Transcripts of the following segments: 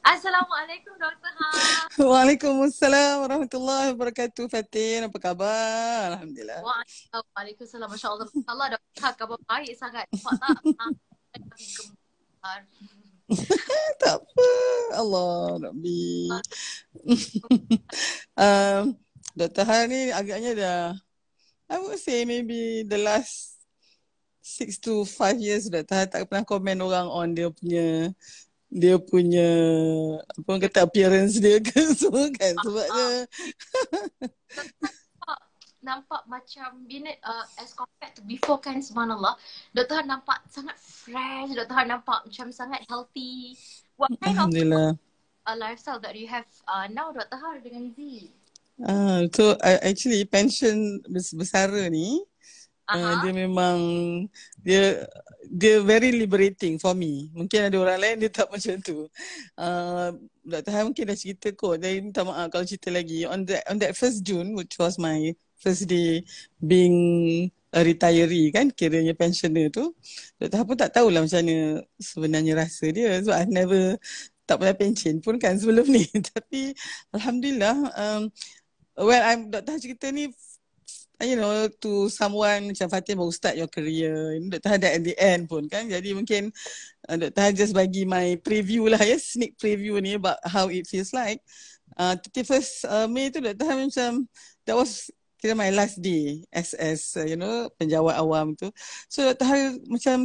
Assalamualaikum Dr. Ha. Waalaikumsalam warahmatullahi wabarakatuh. Fatin, apa khabar? Alhamdulillah. Waalaikumsalam. Masya Allah. Allah Dr. Ha, khabar baik sangat. Nampak tak? Tak apa. Allah Rabbi. um, Dr. Ha ni agaknya dah, I would say maybe the last six to five years Dr. Ha tak pernah komen orang on dia punya dia punya apa orang kata appearance dia ke semua kan sebabnya nampak macam Binet uh, as compared to before kan subhanallah Dr. Han nampak sangat fresh Dr. Han nampak macam sangat healthy what kind of uh, lifestyle that you have uh, now Dr. Han dengan Z Ah, uh, so uh, actually pension besar ni Uh, dia memang dia dia very liberating for me. Mungkin ada orang lain dia tak macam tu. Uh, Dr. Han mungkin dah cerita kot. Jadi minta maaf kalau cerita lagi. On that on that first June which was my first day being a retiree kan kiranya pensioner tu. Dr. Han pun tak tahulah macam mana sebenarnya rasa dia. So I never tak pernah pension pun kan sebelum ni. Tapi Alhamdulillah um, well I'm Dr. Han cerita ni you know to someone macam Fatin baru start your career Dr. Haddad at the end pun kan jadi mungkin uh, Dr. Haddad just bagi my preview lah ya sneak preview ni about how it feels like uh, 31st uh, May tu Dr. Haddad macam that was kira my last day as as uh, you know penjawat awam tu so Dr. Haddad macam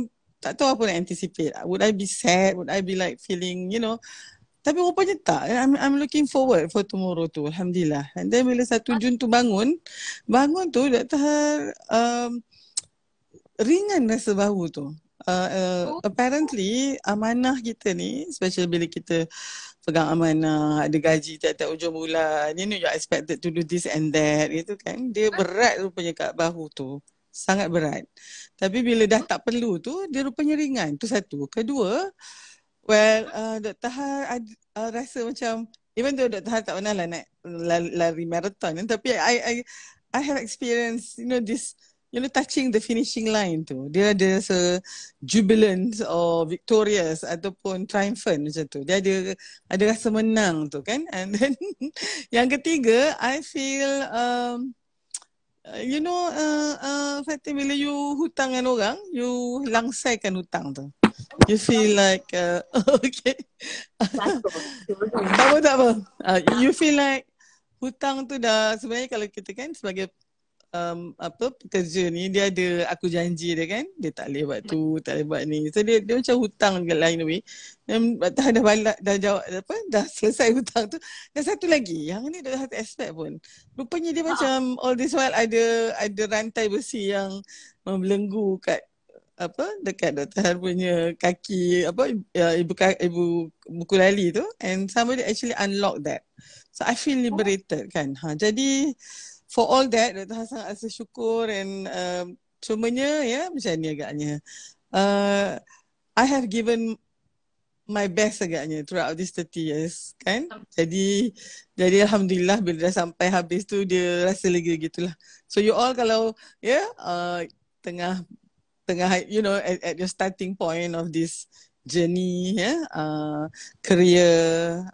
tak tahu apa nak anticipate would I be sad would I be like feeling you know tapi rupanya tak. I'm, I'm looking forward for tomorrow tu. Alhamdulillah. And then bila satu Jun tu bangun, bangun tu Dr. Um, ringan rasa bau tu. Uh, uh, oh. apparently amanah kita ni, especially bila kita pegang amanah, ada gaji tiap-tiap ujung bulan, you know you're expected to do this and that gitu kan. Dia berat rupanya kat bahu tu. Sangat berat. Tapi bila dah tak perlu tu, dia rupanya ringan. Tu satu. Kedua, Well, uh, Dr. Ha uh, rasa macam even though Dr. Ha tak pernah lah nak lari, marathon tapi I I I have experience you know this you know touching the finishing line tu. Dia ada se jubilant or victorious ataupun triumphant macam tu. Dia ada ada rasa menang tu kan. And then yang ketiga I feel um you know uh, uh, Fatih bila you hutang dengan orang, you langsaikan hutang tu you feel like uh, okay. tak apa tak apa. Uh, you feel like hutang tu dah sebenarnya kalau kita kan sebagai um, apa pekerja ni dia ada aku janji dia kan dia tak boleh buat tu tak boleh buat ni. So dia dia macam hutang dekat lain way. Dan dah dah balik dah jawab apa dah selesai hutang tu. Dan satu lagi yang ni dah satu aspek pun. Rupanya dia macam all this while ada ada rantai besi yang membelenggu kat apa dekat Dr. Han punya kaki apa ya, ibu ibu buku lali tu and somebody actually unlock that. So I feel liberated kan. Ha jadi for all that Dr. Han sangat rasa syukur and um, cumanya ya macam ni agaknya. Uh, I have given my best agaknya throughout this 30 years kan. Jadi jadi alhamdulillah bila dah sampai habis tu dia rasa lagi gitulah. So you all kalau ya yeah, uh, tengah tengah you know at, at your starting point of this journey ya yeah, uh, career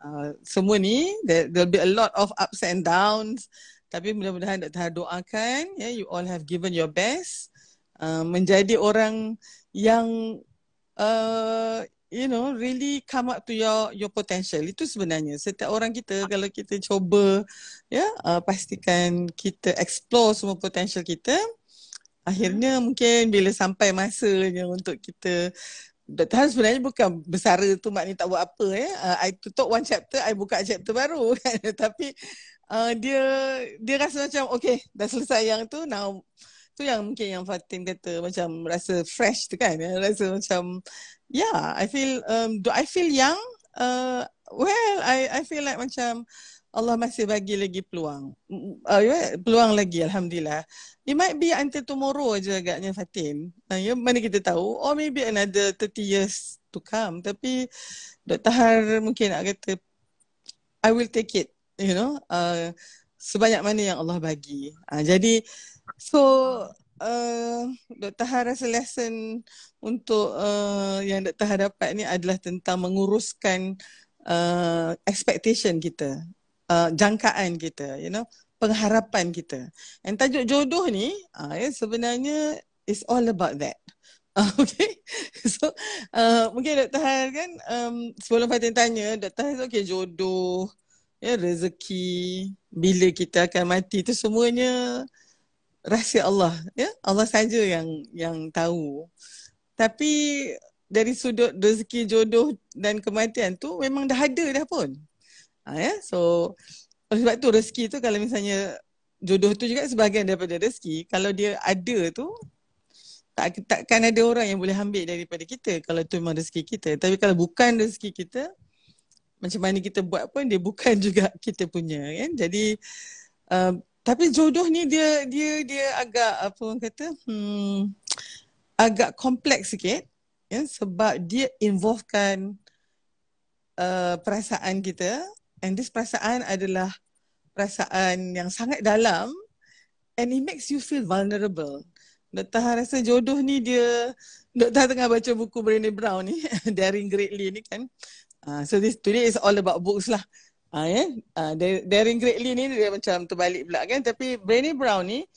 uh, semua ni there there'll be a lot of ups and downs. Tapi mudah-mudahan Dr. doakan ya yeah, you all have given your best. Uh, menjadi orang yang uh, you know really come up to your your potential. Itu sebenarnya. Setiap orang kita kalau kita cuba ya yeah, uh, pastikan kita explore semua potential kita akhirnya mungkin bila sampai masanya untuk kita Dr. Sebenarnya bukan besar tu maknanya tak buat apa ya. Uh, I tutup one chapter, I buka chapter baru kan. Tapi uh, dia dia rasa macam okay dah selesai yang tu now tu yang mungkin yang Fatin kata macam rasa fresh tu kan. Ya. Rasa macam yeah, I feel um, do I feel young? Uh, well, I I feel like macam Allah masih bagi lagi peluang. Uh, yeah, peluang lagi Alhamdulillah. It might be until tomorrow aja agaknya Fatin. Uh, ya, mana kita tahu. Or maybe another 30 years to come. Tapi Dr. Har mungkin nak kata, I will take it. You know, uh, sebanyak mana yang Allah bagi. Uh, jadi, so uh, Dr. Har rasa lesson untuk uh, yang Dr. Har dapat ni adalah tentang menguruskan uh, expectation kita, uh, jangkaan kita, you know, pengharapan kita. And tajuk jodoh ni, uh, ya, sebenarnya is all about that. Uh, okay. So, uh, mungkin Dr. Har kan, um, sebelum Fatin tanya, Dr. Har, okay, jodoh, ya, rezeki, bila kita akan mati, itu semuanya rahsia Allah. Ya? Allah saja yang yang tahu. Tapi dari sudut rezeki jodoh dan kematian tu memang dah ada dah pun. Ha, ya? So oleh sebab tu rezeki tu kalau misalnya jodoh tu juga sebahagian daripada rezeki. Kalau dia ada tu tak takkan ada orang yang boleh ambil daripada kita kalau tu memang rezeki kita. Tapi kalau bukan rezeki kita macam mana kita buat pun dia bukan juga kita punya kan. Jadi uh, tapi jodoh ni dia dia dia agak apa orang kata hmm agak kompleks sikit ya sebab dia involvekan uh, perasaan kita and this perasaan adalah perasaan yang sangat dalam and it makes you feel vulnerable. Dr. Han rasa jodoh ni dia Dr. tengah baca buku Brené Brown ni Daring Greatly ni kan. Uh, so this today is all about books lah. Ah uh, ya. Yeah? Uh, Daring Greatly ni dia macam terbalik pula kan tapi Brené Brown ni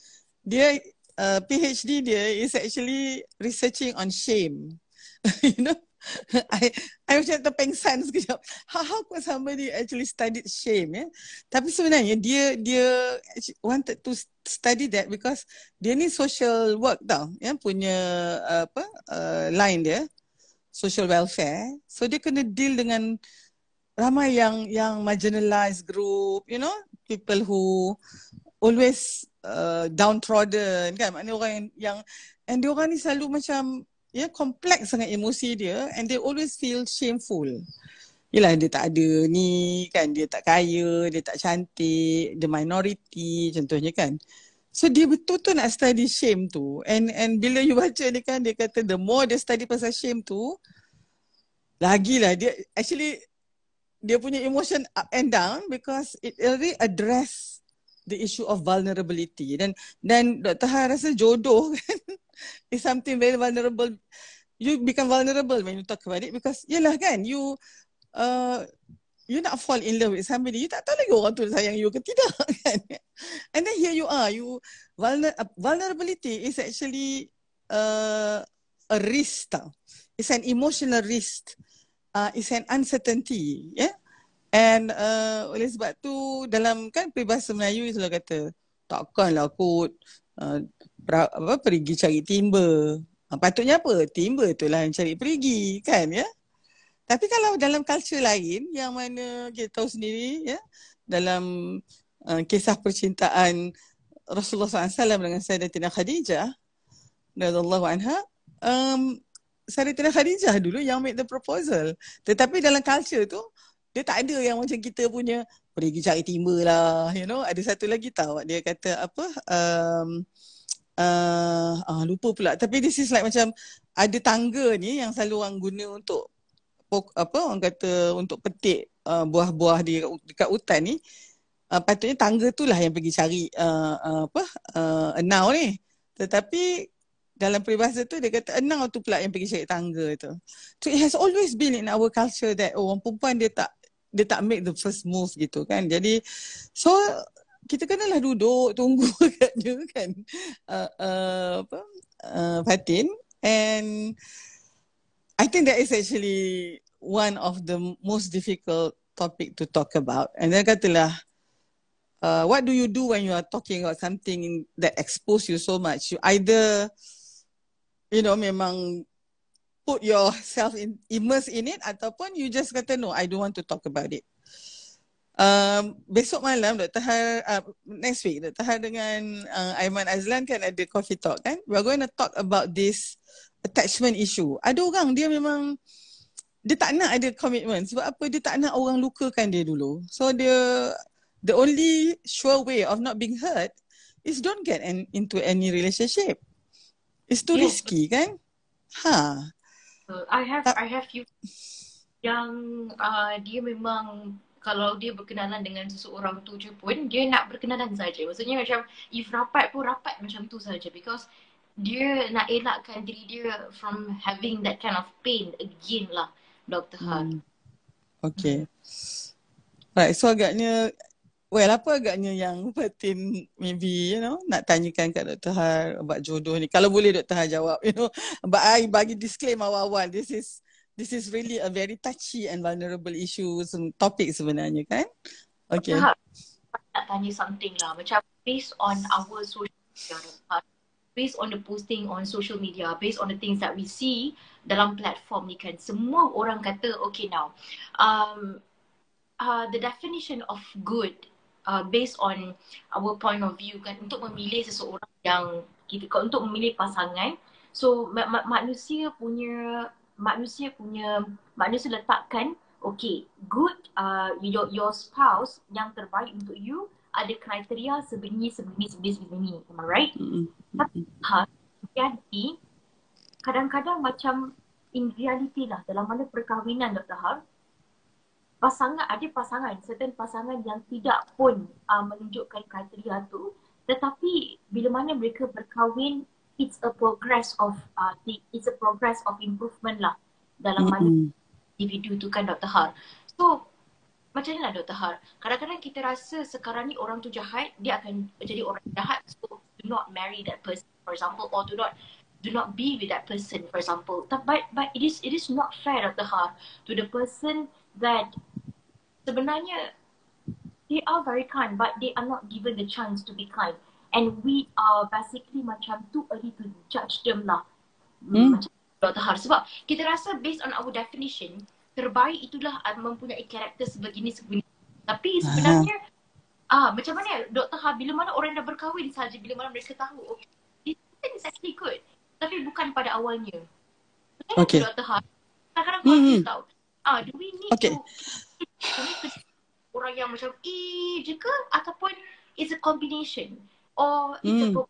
dia uh, PhD dia is actually researching on shame. you know I I macam terpengsan sekejap. How, how could somebody actually study shame? Yeah? Tapi sebenarnya dia dia wanted to study that because dia ni social work tau, ya yeah? punya uh, apa uh, line dia social welfare. So dia kena deal dengan ramai yang yang marginalized group, you know, people who always uh, downtrodden kan, maknanya orang yang, yang and dia orang ni selalu macam ya kompleks sangat emosi dia and they always feel shameful. Yalah dia tak ada ni kan dia tak kaya, dia tak cantik, dia minority contohnya kan. So dia betul-betul nak study shame tu. And and bila you baca ni kan dia kata the more dia study pasal shame tu lagilah dia actually dia punya emotion up and down because it already address the issue of vulnerability dan dan Dr. Ha rasa jodoh kan is something very vulnerable. You become vulnerable when you talk about it because yelah kan you uh, you nak fall in love with somebody you tak tahu lagi orang tu sayang you ke tidak kan. And then here you are you vulner- vulnerability is actually uh, a risk tau. It's an emotional risk. Uh, it's an uncertainty, yeah. And uh, oleh sebab tu dalam kan peribahasa Melayu selalu kata takkanlah aku uh, pra, apa pergi cari timba. Ha, patutnya apa? Timba itulah yang cari pergi kan ya. Tapi kalau dalam culture lain yang mana kita tahu sendiri ya dalam uh, kisah percintaan Rasulullah SAW dengan Sayyidatina Khadijah radhiyallahu anha um, Sayyidatina Khadijah dulu yang make the proposal. Tetapi dalam culture tu dia tak ada yang macam kita punya pergi cari timba lah you know. Ada satu lagi tahu dia kata apa um, uh, uh, lupa pula. Tapi this is like macam ada tangga ni yang selalu orang guna untuk apa orang kata untuk petik uh, buah-buah di dekat hutan ni. Uh, patutnya tangga tu lah yang pergi cari uh, uh, apa uh, enau ni. Tetapi dalam peribahasa tu dia kata enau tu pula yang pergi cari tangga tu. So it has always been in our culture that oh, orang perempuan dia tak dia tak make the first move gitu kan. Jadi so kita kenalah duduk tunggu kat dia kan. Uh, uh, apa? Uh, Fatin. And I think that is actually one of the most difficult topic to talk about. And then katalah uh, what do you do when you are talking about something that expose you so much? You either you know memang put yourself in immerse in it ataupun you just kata no I don't want to talk about it Um, besok malam Dr. Har, uh, next week Dr. Har dengan uh, Aiman Azlan kan ada coffee talk kan. We're going to talk about this attachment issue. Ada orang dia memang dia tak nak ada commitment sebab apa dia tak nak orang lukakan dia dulu. So dia the only sure way of not being hurt is don't get an, into any relationship. It's too yeah. risky kan? Ha. I have I have you yang uh, dia memang kalau dia berkenalan dengan seseorang tu je pun dia nak berkenalan saja. Maksudnya macam if rapat pun rapat macam tu saja because dia nak elakkan diri dia from having that kind of pain again lah Dr. Ha. Hmm. Okay. Right, so agaknya Well, apa agaknya yang Fatin maybe, you know, nak tanyakan kat Dr. Har about jodoh ni. Kalau boleh Dr. Har jawab, you know. But I bagi disclaim awal-awal, this is this is really a very touchy and vulnerable issue, some topic sebenarnya kan. Okay. Nak tanya something lah. Macam based on our social media, based on the posting on social media, based on the things that we see dalam platform ni kan, semua orang kata, okay now, um, uh, the definition of good uh, based on our point of view kan untuk memilih seseorang yang kita untuk memilih pasangan. So ma- ma- manusia punya manusia punya manusia letakkan okay good uh, your your spouse yang terbaik untuk you ada kriteria sebegini sebegini sebegini sebegini am I right? Tapi ha, reality kadang-kadang macam in reality lah dalam mana perkahwinan Dr. Har pasangan ada pasangan certain pasangan yang tidak pun uh, menunjukkan kriteria tu tetapi bila mana mereka berkahwin it's a progress of uh, it's a progress of improvement lah dalam mana individu tu kan Dr. Har so macam mana Dr. Har kadang-kadang kita rasa sekarang ni orang tu jahat dia akan menjadi orang jahat so do not marry that person for example or do not do not be with that person for example but but it is it is not fair Dr. Har to the person that sebenarnya they are very kind but they are not given the chance to be kind and we are basically macam too early to judge them lah hmm. macam Dr. Har sebab kita rasa based on our definition terbaik itulah mempunyai karakter sebegini sebegini tapi sebenarnya ah macam mana Dr. Har bila mana orang dah berkahwin saja bila mana mereka tahu okay this is actually good tapi bukan pada awalnya Okay. Dr. Har kadang-kadang mm-hmm. tahu ah do we need okay. to orang yang macam E je ke ataupun it's a combination or it's hmm. a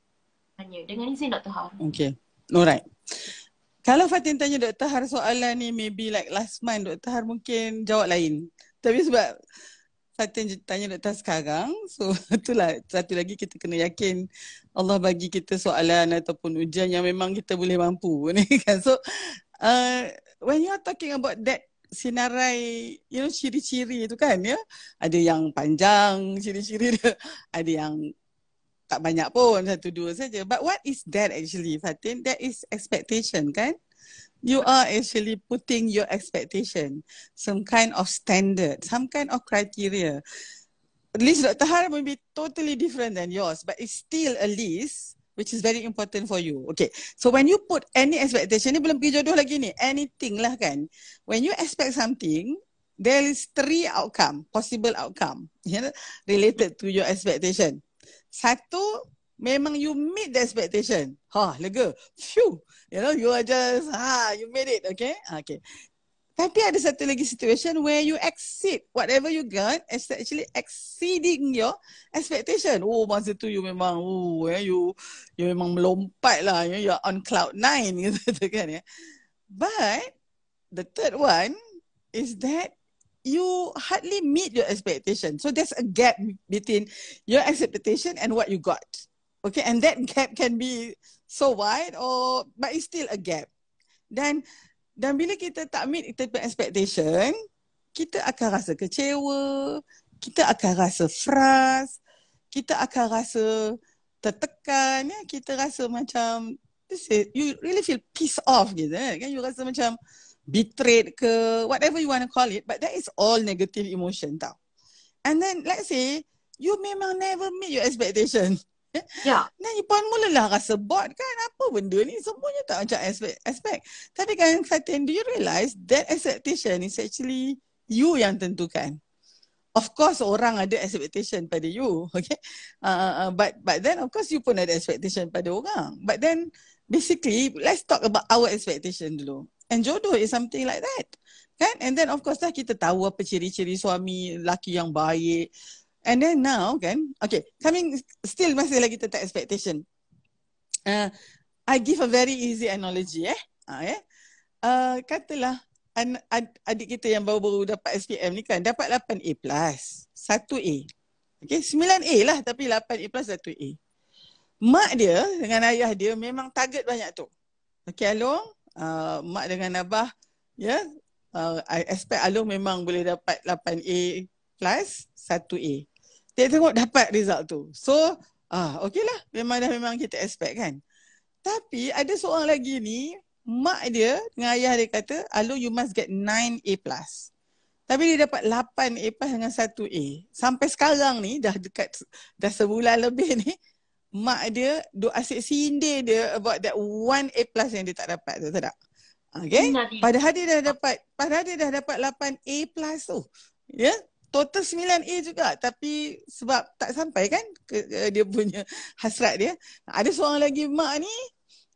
hanya dengan izin Dr. Har. Okay. Alright. Kalau Fatin tanya Dr. Har soalan ni maybe like last month Dr. Har mungkin jawab lain. Tapi sebab Fatin tanya Dr. sekarang so itulah satu lagi kita kena yakin Allah bagi kita soalan ataupun ujian yang memang kita boleh mampu ni kan. So uh, when you are talking about that sinarai you know ciri-ciri itu kan ya. Ada yang panjang ciri-ciri dia. Ada yang tak banyak pun satu dua saja. But what is that actually Fatin? That is expectation kan? You are actually putting your expectation some kind of standard some kind of criteria. At least Dr. Har may be totally different than yours but it's still a list which is very important for you. Okay. So when you put any expectation, ni belum pergi jodoh lagi ni. Anything lah kan. When you expect something, there is three outcome, possible outcome you know, related to your expectation. Satu, memang you meet the expectation. Ha, lega. Phew. You know, you are just, ha, you made it. Okay. Okay. Tapi ada satu lagi situation where you exceed whatever you got is actually exceeding your expectation. Oh masa tu you memang oh yeah, you you memang melompat lah. You you're on cloud nine gitu kan ya. But the third one is that you hardly meet your expectation. So there's a gap between your expectation and what you got. Okay, and that gap can be so wide or but it's still a gap. Then dan bila kita tak meet kita punya expectation, kita akan rasa kecewa, kita akan rasa frust, kita akan rasa tertekan, ya? kita rasa macam you really feel pissed off gitu kan. You rasa macam betrayed ke whatever you want to call it but that is all negative emotion tau. And then let's say you memang never meet your expectation. Ya. Then you pun mulalah rasa bored kan apa benda ni semuanya tak macam expect, expect. Tapi kan Fatin, do you realise that expectation is actually you yang tentukan. Of course orang ada expectation pada you, okay? Uh, uh, but but then of course you pun ada expectation pada orang. But then basically let's talk about our expectation dulu. And jodoh is something like that. Kan? And then of course lah kita tahu apa ciri-ciri suami laki yang baik. And then now kan, okay, coming still masih lagi tentang expectation. Uh, I give a very easy analogy eh. Uh, eh. Uh, katalah an, ad, adik kita yang baru-baru dapat SPM ni kan dapat 8A plus, 1A. Okay, 9A lah tapi 8A plus 1A. Mak dia dengan ayah dia memang target banyak tu. Okay, Along, uh, mak dengan abah, ya, yeah, uh, I expect Alung memang boleh dapat 8A plus 1A. Dia tengok dapat result tu. So, ah okey lah. Memang dah memang kita expect kan. Tapi ada seorang lagi ni, mak dia dengan ayah dia kata, Alung you must get 9A plus. Tapi dia dapat 8A plus dengan 1A. Sampai sekarang ni, dah dekat, dah sebulan lebih ni, mak dia duk asyik sindir dia about that 1A plus yang dia tak dapat tu, tak tak? Okay? Padahal dia dah dapat, padahal dia dah dapat 8A plus tu. Ya? Yeah? Total 9A juga tapi sebab tak sampai kan ke, ke dia punya hasrat dia. Ada seorang lagi mak ni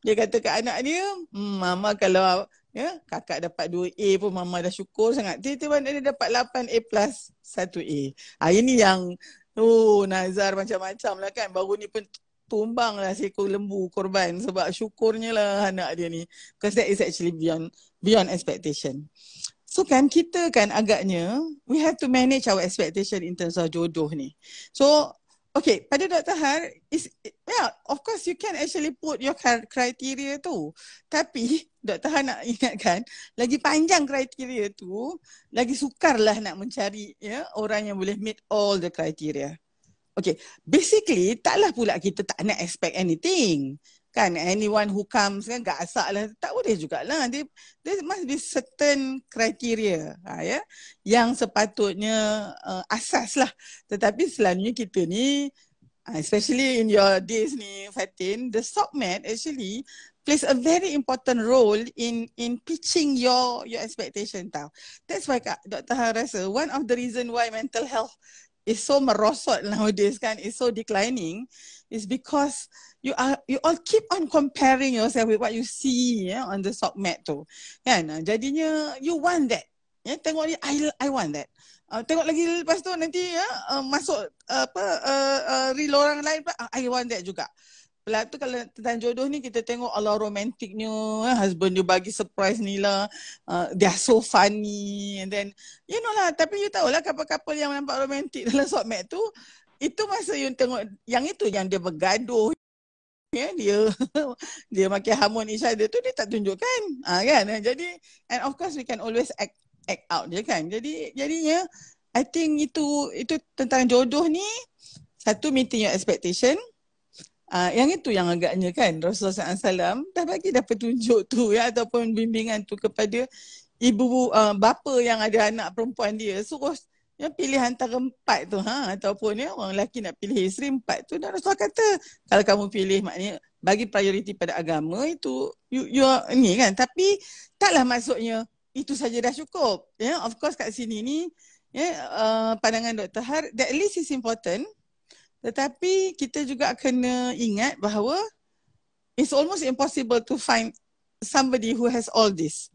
dia kata ke anak dia, hmm, mama kalau ya kakak dapat 2A pun mama dah syukur sangat. Tiba-tiba dia dapat 8A plus 1A. Ha, ini yang oh nazar macam-macam lah kan. Baru ni pun tumbang lah seekor lembu korban sebab syukurnya lah anak dia ni. Because that is actually beyond beyond expectation. So kan kita kan agaknya we have to manage our expectation in terms of jodoh ni. So okay pada Dr. Har is yeah of course you can actually put your criteria tu. Tapi Dr. Har nak ingatkan lagi panjang kriteria tu lagi sukarlah nak mencari ya orang yang boleh meet all the criteria. Okay basically taklah pula kita tak nak expect anything kan anyone who comes kan gak asak lah tak boleh jugalah. Dia there must be certain criteria. Ha, ya? Yang sepatutnya uh, asas lah tetapi selalunya kita ni uh, especially in your days ni Fatin the SOCMED actually plays a very important role in in pitching your your expectation tau. That's why Kak Dr. Ha rasa one of the reason why mental health is so merosot nowadays kan is so declining is because you are you all keep on comparing yourself with what you see yeah, on the sock mat tu. Kan? Jadinya you want that. Ya, yeah, tengok ni I I want that. Uh, tengok lagi lepas tu nanti ya uh, masuk uh, apa uh, uh, reel orang lain pula uh, I want that juga. Lepas tu kalau tentang jodoh ni kita tengok Allah romantiknya uh, husband dia bagi surprise ni lah uh, they are so funny and then you know lah tapi you tahu lah couple-couple yang nampak romantik dalam mat tu itu masa you tengok yang itu yang dia bergaduh ya dia dia makin harmon each other tu dia tak tunjukkan. Ha, kan? Jadi and of course we can always act act out je kan? Jadi jadinya i think itu itu tentang jodoh ni satu meeting your expectation. Uh, yang itu yang agaknya kan Rasulullah SAW dah bagi dah petunjuk tu ya ataupun bimbingan tu kepada ibu uh, bapa yang ada anak perempuan dia. Suruh yang pilih antara empat tu ha ataupun ya orang lelaki nak pilih isteri empat tu dan Rasulullah kata kalau kamu pilih maknanya bagi prioriti pada agama itu you, you ni kan tapi taklah maksudnya itu saja dah cukup ya of course kat sini ni ya uh, pandangan Dr. Har that list is important tetapi kita juga kena ingat bahawa it's almost impossible to find somebody who has all this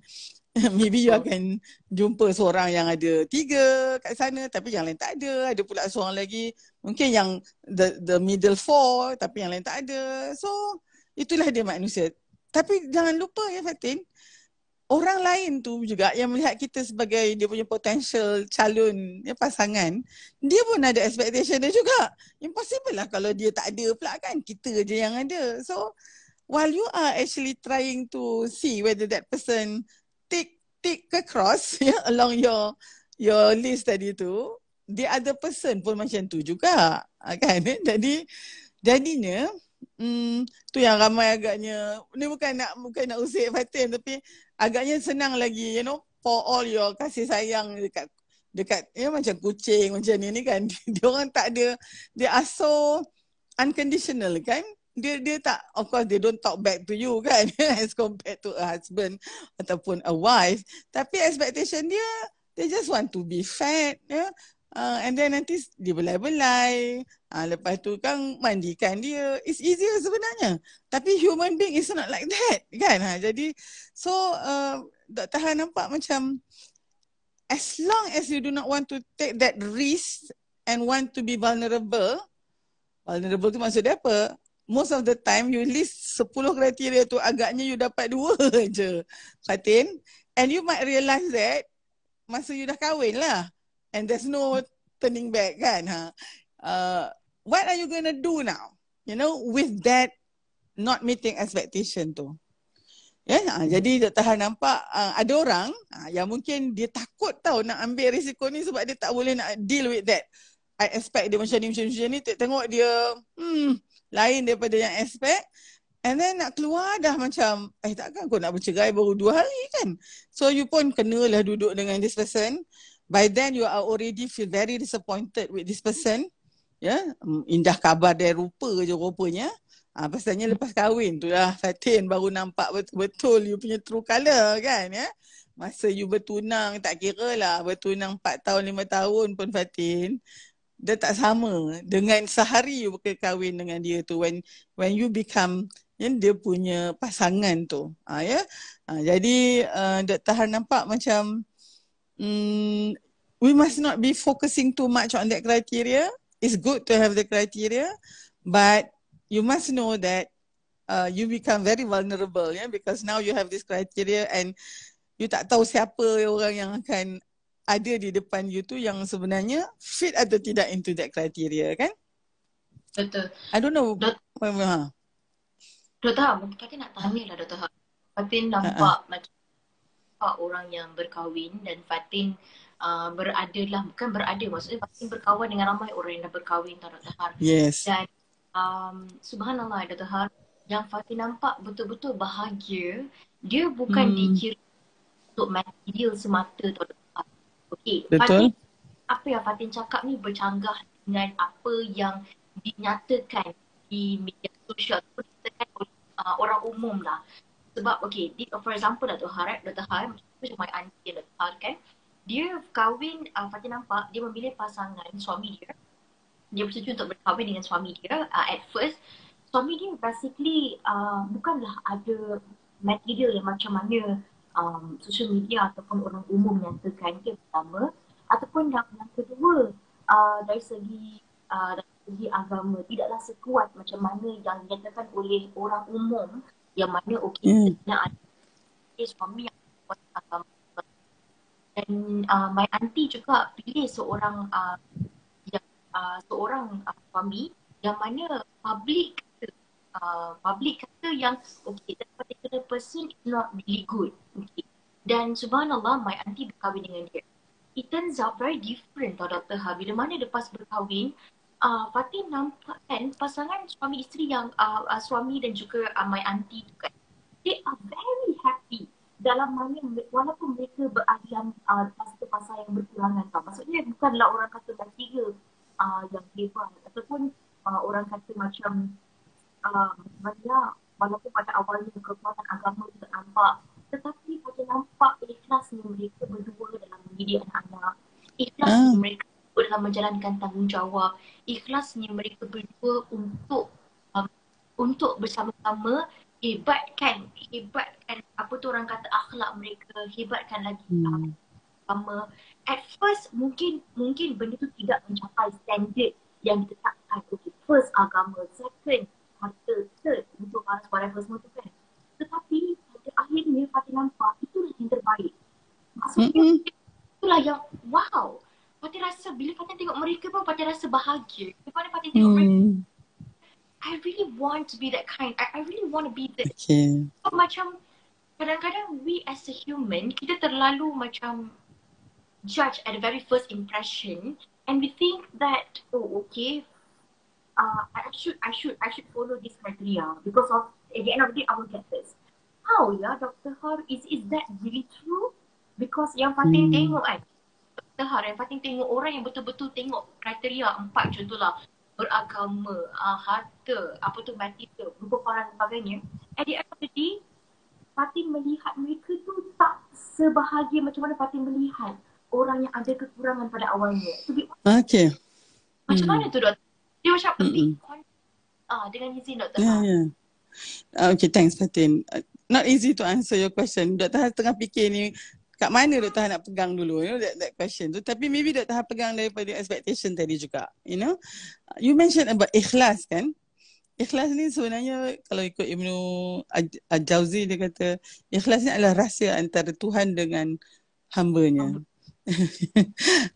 maybe you akan jumpa seorang yang ada tiga kat sana tapi yang lain tak ada. Ada pula seorang lagi mungkin yang the the middle four tapi yang lain tak ada. So itulah dia manusia. Tapi jangan lupa ya Fatin, orang lain tu juga yang melihat kita sebagai dia punya potential calon ya, pasangan, dia pun ada expectation dia juga. Impossible lah kalau dia tak ada pula kan. Kita je yang ada. So while you are actually trying to see whether that person tick tick across ya along your your list tadi tu the other person pun macam tu juga ah, kan? Jadi jadinya hmm tu yang ramai agaknya ni bukan nak bukan nak usik Fatin tapi agaknya senang lagi you know for all your kasih sayang dekat dekat ya macam kucing macam ni ni kan? Dia orang tak ada they are so unconditional kan dia dia tak of course they don't talk back to you kan as compared to a husband ataupun a wife. Tapi expectation dia they just want to be fat ya. Yeah? uh, and then nanti dia belai-belai uh, lepas tu kan mandikan dia. It's easier sebenarnya. Tapi human being is not like that kan? Ha jadi so uh, Dr. Han nampak macam as long as you do not want to take that risk and want to be vulnerable vulnerable tu maksud dia apa most of the time you list 10 kriteria tu agaknya you dapat dua je Fatin and you might realise that masa you dah kahwin lah and there's no turning back kan ha uh, what are you gonna do now you know with that not meeting expectation tu Ya, yeah? ha, jadi Dr. Han nampak uh, ada orang uh, yang mungkin dia takut tau nak ambil risiko ni sebab dia tak boleh nak deal with that. I expect dia macam ni, macam ni, macam ni. Tengok dia hmm, lain daripada yang expect. And then nak keluar dah macam, eh takkan kau nak bercerai baru dua hari kan? So you pun kenalah duduk dengan this person. By then you are already feel very disappointed with this person. Ya, yeah? indah kabar dia rupa je rupanya. Ah, pasalnya lepas kahwin tu lah Fatin baru nampak betul-betul you punya true colour kan ya. Masa you bertunang tak kira lah bertunang 4 tahun 5 tahun pun Fatin dia tak sama dengan sehari you berkahwin dengan dia tu when when you become yang dia punya pasangan tu. Ah ya. Ah, jadi uh, Dr. Han nampak macam um, we must not be focusing too much on that criteria. It's good to have the criteria but you must know that uh, you become very vulnerable yeah because now you have this criteria and you tak tahu siapa orang yang akan ada di depan you tu yang sebenarnya fit atau tidak into that criteria kan betul i don't know Dot, ha Doktor Ha, mungkin kita nak tanya lah Doktor Ha. Fatin nampak uh-uh. macam orang yang berkahwin dan Fatin uh, berada lah, bukan berada maksudnya Fatin berkawan dengan ramai orang yang dah berkahwin tau Doktor Ha. Yes. Dan um, subhanallah Dr. Har yang Fatih nampak betul-betul bahagia dia bukan hmm. dikira untuk material semata Dr. Okay. Betul. Fatih, apa yang Fatih cakap ni bercanggah dengan apa yang dinyatakan di media sosial ataupun dinyatakan oleh uh, orang umum lah sebab okay, di, for example Dr. Har Dr. Har macam my auntie Dr. Har kan dia kahwin, uh, Fatih nampak dia memilih pasangan suami dia dia bersetuju untuk berkahwin dengan suami dia uh, at first suami dia basically uh, bukanlah ada material yang macam mana um, social media ataupun orang umum nyatakan dia pertama ataupun yang, yang kedua uh, dari segi uh, dari segi agama tidaklah sekuat macam mana yang dinyatakan oleh orang umum yang mana okey mm. ada suami yang kuat agama dan uh, my auntie juga pilih seorang uh, uh, seorang uh, suami yang mana public uh, public kata yang okay, that particular person is not really good. Okay. Dan subhanallah, my auntie berkahwin dengan dia. It turns out very different tau Dr. Ha. Bila mana lepas berkahwin, uh, Fatih nampak kan pasangan suami isteri yang uh, uh, suami dan juga uh, my auntie tu kan. They are very happy dalam mana walaupun mereka berada dalam uh, fasa yang berkurangan tau. Maksudnya bukanlah orang kata dah tiga uh, yang hebat ataupun uh, orang kata macam uh, banyak. Walaupun pada awalnya kekuatan agama tidak nampak tetapi pada nampak ikhlasnya mereka berdua dalam mendidik anak-anak. Ikhlasnya uh. mereka dalam menjalankan tanggungjawab. Ikhlasnya mereka berdua untuk um, untuk bersama-sama hebatkan hebatkan apa tu orang kata akhlak mereka hebatkan lagi hmm. uh, at first mungkin mungkin benda tu tidak mencapai standard yang ditetapkan. Okay, first agama. Second harta third untuk para whatever semua tu kan. Tetapi pada akhirnya Fatih nampak itulah yang terbaik. Maksudnya mm-hmm. itulah yang wow! Fatih rasa bila Fatih tengok mereka pun Fatih rasa bahagia. Daripada Fatih tengok mm. mereka I really want to be that kind. I, I really want to be that. Okay. so, macam kadang-kadang we as a human kita terlalu macam judge at the very first impression. And we think that oh okay uh, I should I should I should follow this criteria because of at the end of the day I will get this. How ya Dr. Har is is that really true? Because yang Fatin hmm. tengok kan Dr. Har yang Fatin tengok orang yang betul-betul tengok kriteria empat contohlah beragama, uh, harta, apa tu material, rupa parang dan sebagainya. At the end of the day, Fatin melihat mereka tu tak sebahagia macam mana Fatin melihat orang yang ada kekurangan pada awalnya. Okay. Macam hmm. mana tu doktor? Dia macam hmm. lebih ah, dengan izin doktor. Yeah, yeah. Okay, thanks Fatin. Uh, not easy to answer your question. Doktor Han tengah fikir ni kat mana doktor Han nak pegang dulu you know that, that question tu. Tapi maybe doktor Han pegang daripada expectation tadi juga. You know, you mentioned about ikhlas kan? Ikhlas ni sebenarnya kalau ikut Ibnu Al-Jauzi dia kata ikhlas ni adalah rahsia antara Tuhan dengan hambanya.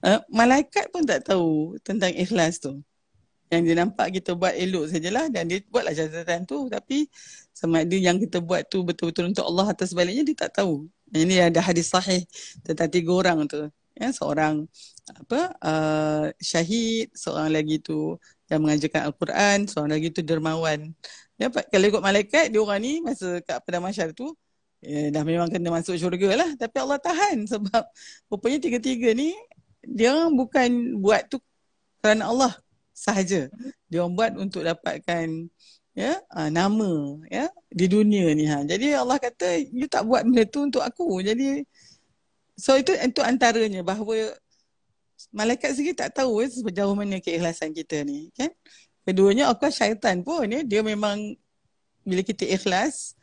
uh, malaikat pun tak tahu tentang ikhlas tu. Yang dia nampak kita buat elok sajalah dan dia buatlah catatan tu tapi sama ada yang kita buat tu betul-betul untuk Allah atau sebaliknya dia tak tahu. Ini ada hadis sahih tentang tiga orang tu. Ya, seorang apa uh, syahid, seorang lagi tu yang mengajarkan Al-Quran, seorang lagi tu dermawan. Ya, kalau ikut malaikat, dia orang ni masa kat pada masyarakat tu, ya, dah memang kena masuk syurga lah. Tapi Allah tahan sebab rupanya tiga-tiga ni, dia bukan buat tu kerana Allah sahaja. Dia orang buat untuk dapatkan ya uh, nama ya di dunia ni ha. Jadi Allah kata you tak buat benda tu untuk aku. Jadi so itu itu antaranya bahawa malaikat sendiri tak tahu ya, sejauh mana keikhlasan kita ni kan. Keduanya of syaitan pun ya dia memang bila kita ikhlas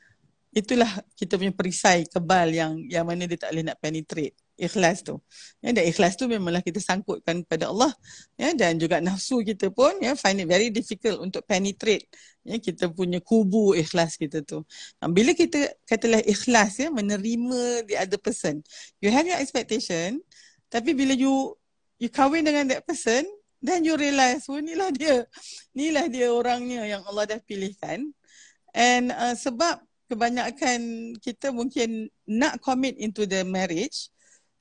itulah kita punya perisai kebal yang yang mana dia tak boleh nak penetrate ikhlas tu. Ya, dan ikhlas tu memanglah kita sangkutkan kepada Allah ya, dan juga nafsu kita pun ya, find it very difficult untuk penetrate ya, kita punya kubu ikhlas kita tu. Bila kita katalah ikhlas ya, menerima the other person, you have your expectation tapi bila you you kahwin dengan that person then you realise oh inilah dia. Inilah dia orangnya yang Allah dah pilihkan. And uh, sebab kebanyakan kita mungkin nak commit into the marriage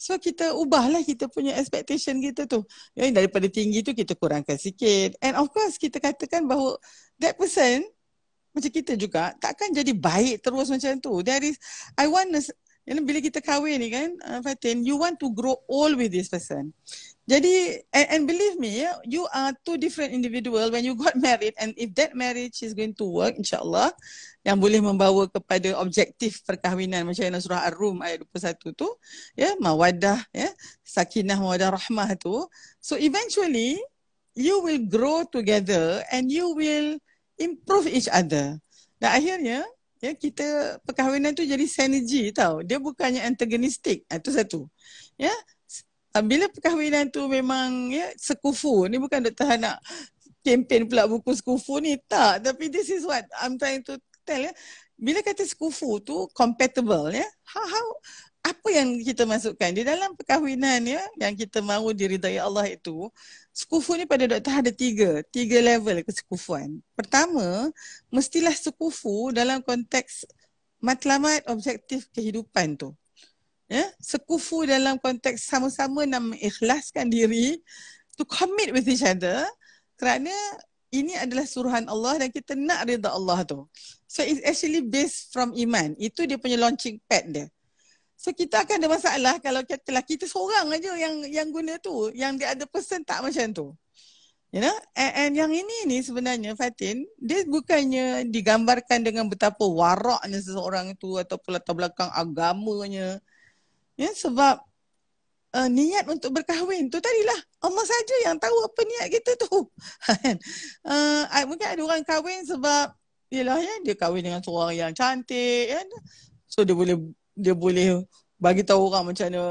So kita ubahlah kita punya expectation kita tu. Ya, daripada tinggi tu kita kurangkan sikit. And of course kita katakan bahawa that person macam kita juga takkan jadi baik terus macam tu. There is, I want, know, bila kita kahwin ni kan, uh, Fatin, you want to grow old with this person. Jadi and, and believe me, yeah, you are two different individual when you got married and if that marriage is going to work, insyaAllah, yang boleh membawa kepada objektif perkahwinan macam yang surah Ar-Rum ayat 21 tu, ya, mawadah, ya, sakinah, mawadah, rahmah tu. So eventually, you will grow together and you will improve each other. Dan akhirnya, ya, kita perkahwinan tu jadi synergy tau. Dia bukannya antagonistik. Itu ah, satu. Ya, Ah, bila perkahwinan tu memang ya sekufu ni bukan doktor nak kempen pula buku sekufu ni tak tapi this is what I'm trying to tell ya bila kata sekufu tu compatible ya how, how apa yang kita masukkan di dalam perkahwinan ya yang kita mahu diridai Allah itu sekufu ni pada doktor ada tiga tiga level kesekufuan pertama mestilah sekufu dalam konteks matlamat objektif kehidupan tu ya sekufu dalam konteks sama-sama nak mengikhlaskan diri to commit with each other kerana ini adalah suruhan Allah dan kita nak rida Allah tu. So it's actually based from iman. Itu dia punya launching pad dia. So kita akan ada masalah kalau katalah kita seorang aja yang yang guna tu, yang dia ada person tak macam tu. You know? And, and yang ini ni sebenarnya Fatin, dia bukannya digambarkan dengan betapa waraknya seseorang itu ataupun latar belakang agamanya. Ya sebab uh, niat untuk berkahwin tu tadilah Allah saja yang tahu apa niat kita tu. uh, mungkin ada orang kahwin sebab yalah ya dia kahwin dengan seorang yang cantik kan. So dia boleh dia boleh bagi tahu orang macam mana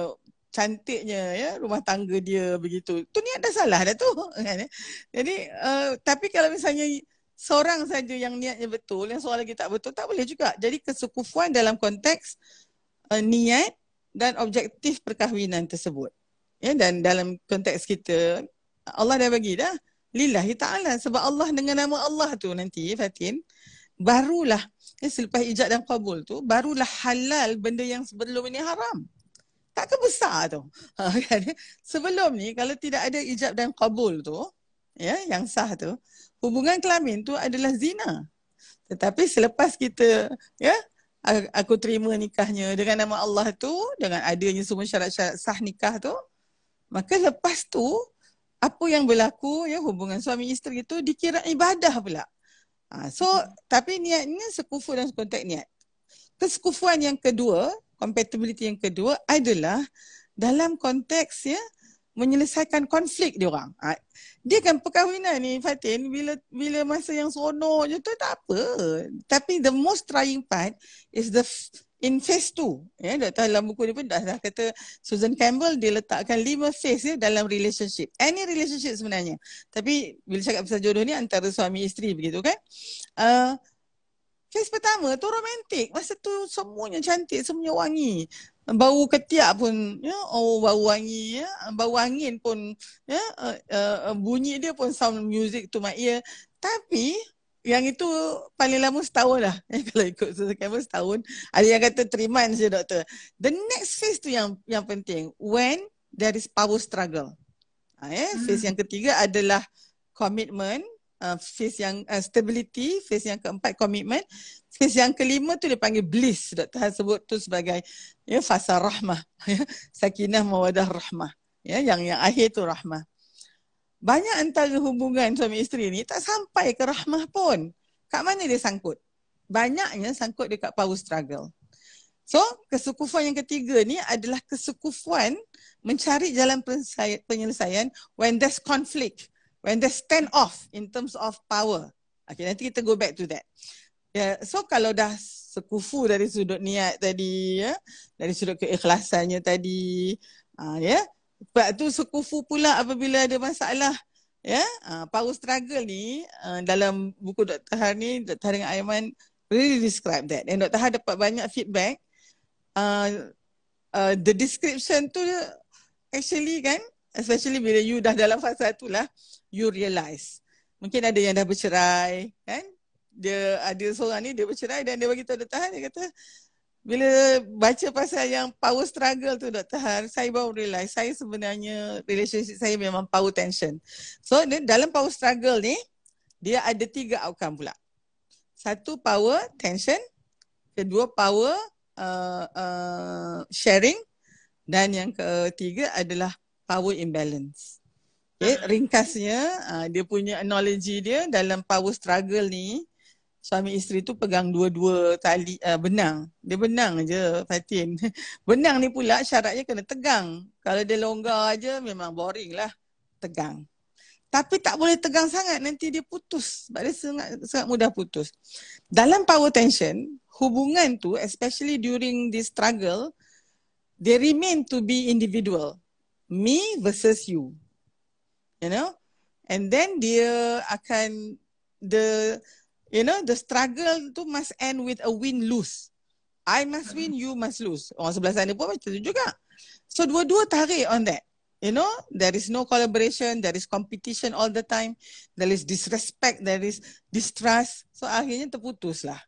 cantiknya ya rumah tangga dia begitu. Tu niat dah salah dah tu kan. Ya? Jadi uh, tapi kalau misalnya seorang saja yang niatnya betul, yang seorang lagi tak betul, tak boleh juga. Jadi kesekufuan dalam konteks uh, niat dan objektif perkahwinan tersebut. Ya dan dalam konteks kita Allah dah bagi dah lillahi taala sebab Allah dengan nama Allah tu nanti Fatin barulah ya, selepas ijab dan kabul tu barulah halal benda yang sebelum ini haram. Tak ke besar tu. Ha, kan? Sebelum ni kalau tidak ada ijab dan kabul tu ya yang sah tu hubungan kelamin tu adalah zina. Tetapi selepas kita ya aku terima nikahnya dengan nama Allah tu dengan adanya semua syarat-syarat sah nikah tu maka lepas tu apa yang berlaku ya hubungan suami isteri itu dikira ibadah pula ha, so tapi niatnya sekufu dan konteks niat kesekufuan yang kedua compatibility yang kedua adalah dalam konteks ya menyelesaikan konflik dia orang. Ha, dia kan perkahwinan ni Fatin bila bila masa yang seronok je tu tak apa. Tapi the most trying part is the in phase two. Ya, Dr. dalam buku ni pun dah, dah kata Susan Campbell dia letakkan lima phase ya dalam relationship. Any relationship sebenarnya. Tapi bila cakap pasal jodoh ni antara suami isteri begitu kan. Uh, Phase pertama tu romantik. Masa tu semuanya cantik, semuanya wangi. bau ketiak pun ya oh bau wangi ya bau angin pun ya uh, uh, bunyi dia pun sound music to my ear tapi yang itu paling lama setahun lah ya, kalau ikut sekian setahun ada yang kata terima je doktor the next phase tu yang yang penting when there is power struggle ha, phase hmm. yang ketiga adalah commitment uh, phase yang uh, stability, phase yang keempat commitment, phase yang kelima tu dia panggil bliss. Doktor sebut tu sebagai ya fasa rahmah, ya, sakinah mawadah rahmah. Ya, yang yang akhir tu rahmah. Banyak antara hubungan suami isteri ni tak sampai ke rahmah pun. Kat mana dia sangkut? Banyaknya sangkut dekat power struggle. So, kesukufan yang ketiga ni adalah kesukufan mencari jalan penyelesaian when there's conflict when they stand off in terms of power. Okay, nanti kita go back to that. Yeah, so kalau dah sekufu dari sudut niat tadi, ya, dari sudut keikhlasannya tadi, uh, ya, yeah, sebab tu sekufu pula apabila ada masalah, ya, uh, power struggle ni uh, dalam buku Dr. Har ni, Dr. Har Aiman really describe that. And Dr. Har dapat banyak feedback. Uh, uh, the description tu actually kan, especially bila you dah dalam fasa tu lah, you realise. Mungkin ada yang dah bercerai, kan? Dia ada seorang ni dia bercerai dan dia bagi tahu Dr. Han, dia kata bila baca pasal yang power struggle tu Dr. Han, saya baru realise saya sebenarnya relationship saya memang power tension. So dalam power struggle ni, dia ada tiga outcome pula. Satu power tension, kedua power uh, uh, sharing dan yang ketiga adalah power imbalance. Okay, ringkasnya uh, dia punya analogi dia dalam power struggle ni suami isteri tu pegang dua-dua tali uh, benang. Dia benang je Fatin. benang ni pula syaratnya kena tegang. Kalau dia longgar aja memang boring lah. Tegang. Tapi tak boleh tegang sangat nanti dia putus. Sebab dia sangat, sangat mudah putus. Dalam power tension, hubungan tu especially during this struggle, they remain to be individual. Me versus you you know and then dia akan the you know the struggle tu must end with a win lose. I must win you must lose. Orang sebelah sana pun macam tu juga. So dua-dua tarik on that. You know there is no collaboration there is competition all the time there is disrespect there is distrust. So akhirnya terputus lah.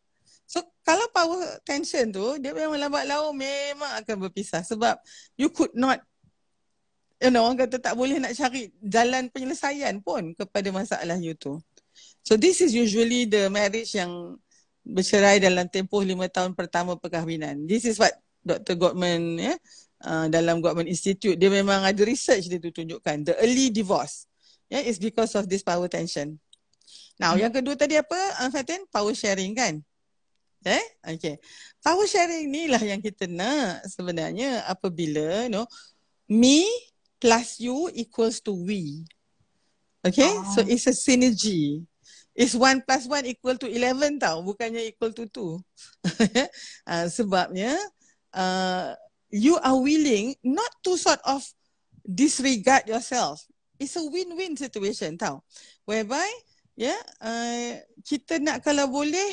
So kalau power tension tu dia memang lambat laun memang akan berpisah. Sebab you could not you know, orang kata tak boleh nak cari jalan penyelesaian pun kepada masalah you tu. So this is usually the marriage yang bercerai dalam tempoh lima tahun pertama perkahwinan. This is what Dr. Gottman ya, uh, dalam Gottman Institute, dia memang ada research dia tu tunjukkan. The early divorce yeah, is because of this power tension. Now, hmm. yang kedua tadi apa, uh, Fatin? Power sharing kan? Eh? Okay. Power sharing ni lah yang kita nak sebenarnya apabila, you know, me plus you equals to we. Okay, oh. so it's a synergy. It's one plus one equal to eleven tau, bukannya equal to two. uh, sebabnya uh, you are willing not to sort of disregard yourself. It's a win-win situation tau. Whereby, yeah, uh, kita nak kalau boleh,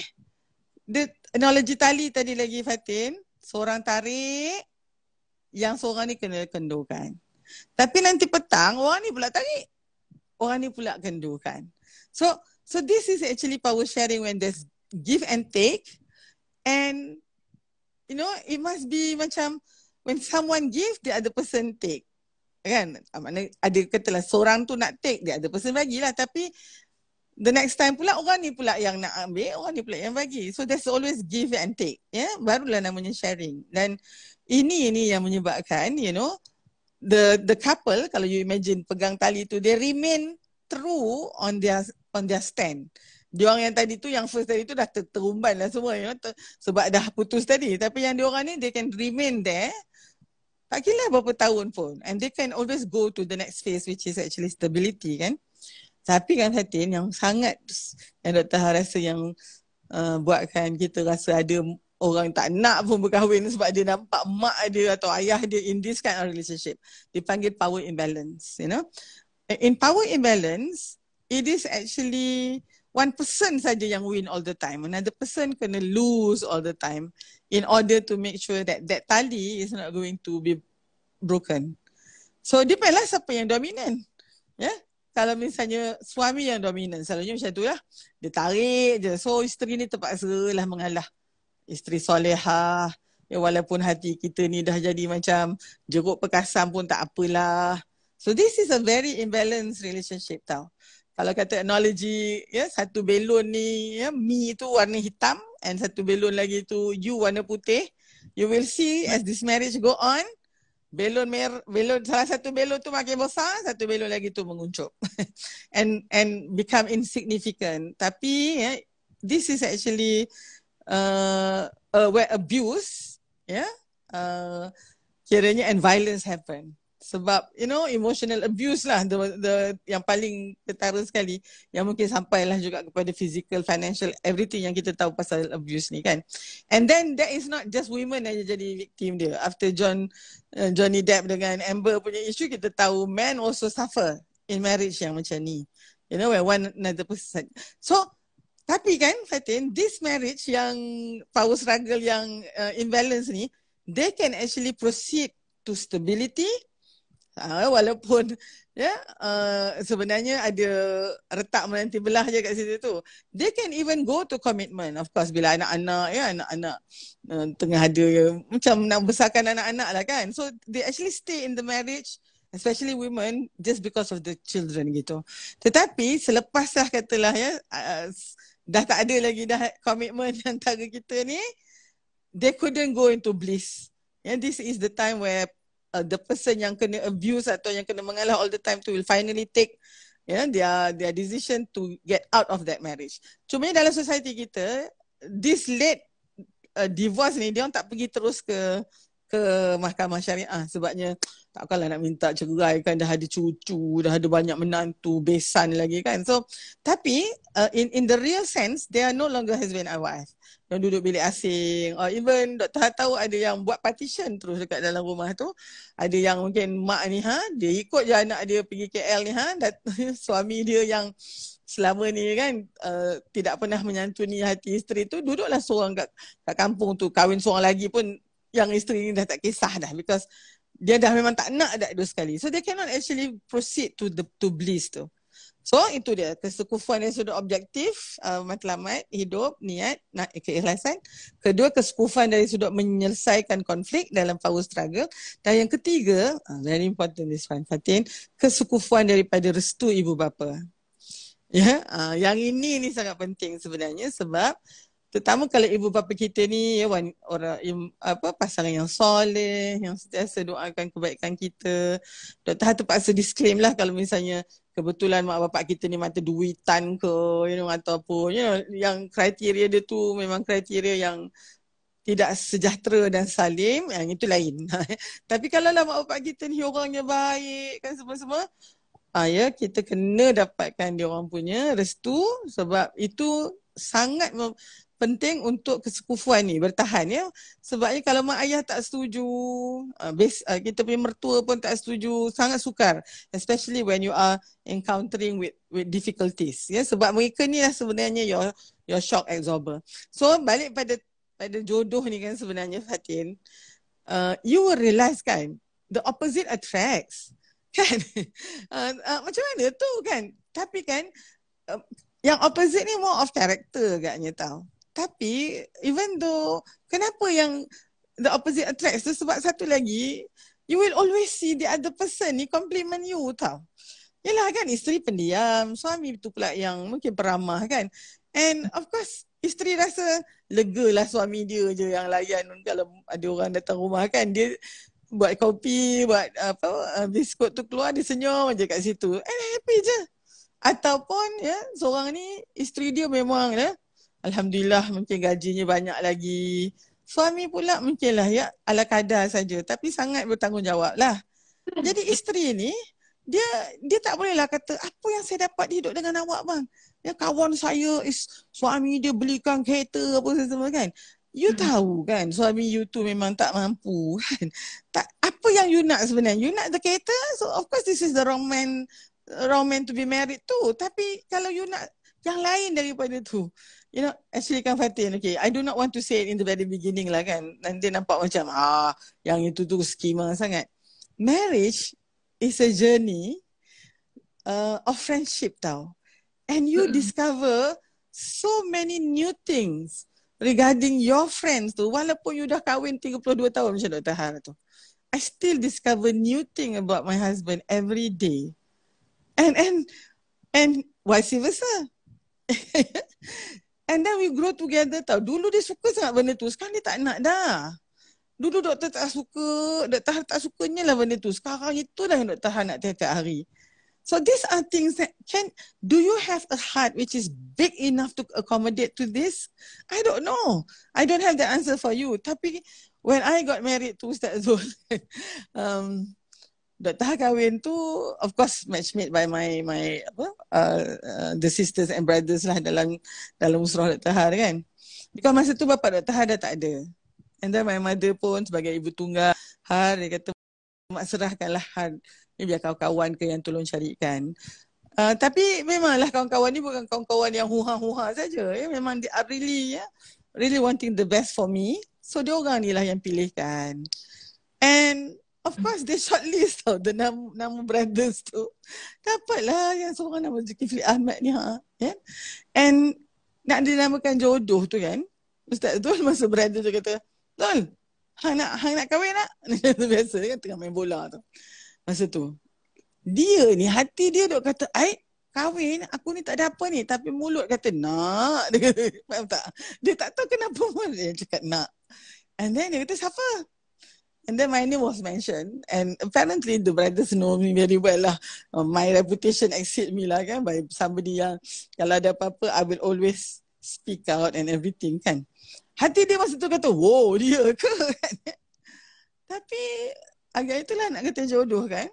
the analogy tali tadi lagi Fatin, seorang tarik, yang seorang ni kena kendurkan. Tapi nanti petang orang ni pula tarik. Orang ni pula kendukan. So so this is actually power sharing when there's give and take and you know it must be macam when someone give the other person take. Kan? Ah, Mana ada katalah seorang tu nak take the other person bagilah tapi the next time pula orang ni pula yang nak ambil, orang ni pula yang bagi. So there's always give and take. Ya, yeah? barulah namanya sharing. Dan ini ini yang menyebabkan you know the the couple kalau you imagine pegang tali tu they remain true on their on their stand. Dia orang yang tadi tu yang first tadi tu dah ter- terumban lah semua you know, ter- sebab dah putus tadi tapi yang dia orang ni they can remain there tak kira berapa tahun pun and they can always go to the next phase which is actually stability kan. Tapi kan Fatin yang sangat yang Dr. rasa yang uh, buatkan kita rasa ada orang tak nak pun berkahwin sebab dia nampak mak dia atau ayah dia in this kind of relationship. Dipanggil power imbalance, you know. In power imbalance, it is actually one person saja yang win all the time. Another person kena lose all the time in order to make sure that that tali is not going to be broken. So depend lah siapa yang dominan. Ya. Yeah? Kalau misalnya suami yang dominan, selalunya macam tu lah. Dia tarik je. So isteri ni terpaksa lah mengalah. Isteri soleha. Ya, walaupun hati kita ni dah jadi macam jeruk perkasan pun tak apalah. So this is a very imbalanced relationship tau kalau kata analogy ya satu belon ni ya me tu warna hitam and satu belon lagi tu you warna putih you will see as this marriage go on belon mer belon salah satu belon tu makin besar satu belon lagi tu menguncup. And and become insignificant. Tapi ya this is actually uh, uh where abuse ya yeah, uh, kiranya and violence happen sebab you know emotional abuse lah the, the yang paling ketara sekali yang mungkin sampailah juga kepada physical financial everything yang kita tahu pasal abuse ni kan. And then that is not just women yang jadi victim dia. After John uh, Johnny Depp dengan Amber punya issue kita tahu men also suffer in marriage yang macam ni. You know when one another person. So tapi kan Fatin this marriage yang power struggle yang uh, imbalance ni they can actually proceed to stability Uh, walaupun ya yeah, uh, sebenarnya ada retak menanti belah je kat situ tu. They can even go to commitment. Of course bila anak-anak ya anak-anak uh, tengah ada ya, macam nak besarkan anak-anak lah kan. So they actually stay in the marriage especially women just because of the children gitu. Tetapi selepas dah katalah ya uh, dah tak ada lagi dah commitment antara kita ni they couldn't go into bliss. And this is the time where uh, the person yang kena abuse atau yang kena mengalah all the time tu will finally take yeah, their their decision to get out of that marriage. Cuma dalam society kita, this late uh, divorce ni dia orang tak pergi terus ke ke mahkamah syariah? Sebabnya takkanlah nak minta cerai kan dah ada cucu dah ada banyak menantu besan lagi kan. So tapi uh, in in the real sense they are no longer husband and wife. Yang duduk bilik asing. Or even doktor tahu ada yang buat partition terus dekat dalam rumah tu. Ada yang mungkin mak ni ha dia ikut je anak dia pergi KL ni ha dan suami dia yang selama ni kan uh, tidak pernah menyantuni hati isteri tu duduklah seorang kat, kat kampung tu. Kahwin seorang lagi pun yang isteri ni dah tak kisah dah because dia dah memang tak nak dah dua sekali so they cannot actually proceed to the to bliss tu So itu dia kesekufuan yang sudah objektif uh, matlamat hidup niat nak keikhlasan. Kedua kesekufuan dari sudut menyelesaikan konflik dalam power struggle dan yang ketiga uh, very important this one Fatin kesekufuan daripada restu ibu bapa. Ya, yeah, uh, yang ini ni sangat penting sebenarnya sebab terutama kalau ibu bapa kita ni ya orang im, apa pasangan yang soleh yang sentiasa doakan kebaikan kita. Doktor terpaksa disclaim lah kalau misalnya kebetulan mak bapak kita ni mata duitan ke you know ataupun you know yang kriteria dia tu memang kriteria yang tidak sejahtera dan salim yang itu lain tapi kalau lah mak bapak kita ni orangnya baik kan semua-semua ah ya kita kena dapatkan dia orang punya restu sebab itu sangat penting untuk kesekufuan ni bertahan ya. Sebabnya kalau mak ayah tak setuju uh, base, uh, kita punya mertua pun tak setuju sangat sukar especially when you are encountering with with difficulties ya. Sebab mereka ni lah sebenarnya your your shock absorber. So balik pada pada jodoh ni kan sebenarnya Fatin uh, you will realise kan the opposite attracts kan? Uh, uh, macam mana? Tu kan? Tapi kan uh, yang opposite ni more of character agaknya tau tapi even though kenapa yang the opposite attracts tu sebab satu lagi you will always see the other person ni compliment you tau. Yalah kan isteri pendiam, suami tu pula yang mungkin peramah kan. And of course isteri rasa lega lah suami dia je yang layan kalau ada orang datang rumah kan. Dia buat kopi, buat apa uh, biskut tu keluar dia senyum je kat situ. And happy je. Ataupun ya seorang ni isteri dia memang ya Alhamdulillah mungkin gajinya banyak lagi. Suami pula mungkinlah ya ala kadar saja tapi sangat bertanggungjawab lah. Jadi isteri ni dia dia tak boleh lah kata apa yang saya dapat hidup dengan awak bang. Ya kawan saya is suami dia belikan kereta apa semua kan. You hmm. tahu kan suami you tu memang tak mampu kan. Tak apa yang you nak sebenarnya? You nak the kereta? So of course this is the wrong man wrong man to be married tu. Tapi kalau you nak yang lain daripada tu. You know, actually kan Fatin, okay, I do not want to say it in the very beginning lah kan. Nanti nampak macam, ah, yang itu tu skema sangat. Marriage is a journey uh, of friendship tau. And you mm. discover so many new things regarding your friends tu. Walaupun you dah kahwin 32 tahun macam Dr. Har tu. I still discover new thing about my husband every day. And and and vice versa. And then we grow together tau. Dulu dia suka sangat benda tu. Sekarang dia tak nak dah. Dulu doktor tak suka. Doktor tak sukanya lah benda tu. Sekarang itulah yang doktor nak tiap-tiap hari. So these are things that can, do you have a heart which is big enough to accommodate to this? I don't know. I don't have the answer for you. Tapi when I got married to Ustaz Zul, um, Dr. kahwin tu of course match made by my my apa uh, uh, the sisters and brothers lah dalam dalam usrah Dr. Har kan. Because masa tu bapa Dr. Har dah tak ada. And then my mother pun sebagai ibu tunggal Har dia kata mak serahkanlah Har ni biar kawan-kawan ke yang tolong carikan. Uh, tapi memanglah kawan-kawan ni bukan kawan-kawan yang huha-huha saja. Ya. Memang are really ya, really wanting the best for me. So dia orang ni lah yang pilihkan. And Of course they shortlist tau the nama, nama brothers tu. Dapatlah yang seorang nama Zulkifli Ahmad ni ha. Yeah? And nak dinamakan jodoh tu kan. Ustaz tu masa brother tu kata, "Tol, hang nak hang nak kahwin nak?" biasa kan tengah main bola tu. Masa tu. Dia ni hati dia duk kata, "Ai, kahwin aku ni tak ada apa ni." Tapi mulut kata, "Nak." Dia kata, faham tak? Dia tak tahu kenapa pun dia cakap nak. And then dia kata, "Siapa?" And then my name was mentioned and apparently the brothers know me very well lah. Uh, my reputation exceed me lah kan by somebody yang kalau ada apa-apa I will always speak out and everything kan. Hati dia masa tu kata, wow dia ke. Tapi agak itulah nak kata jodoh kan.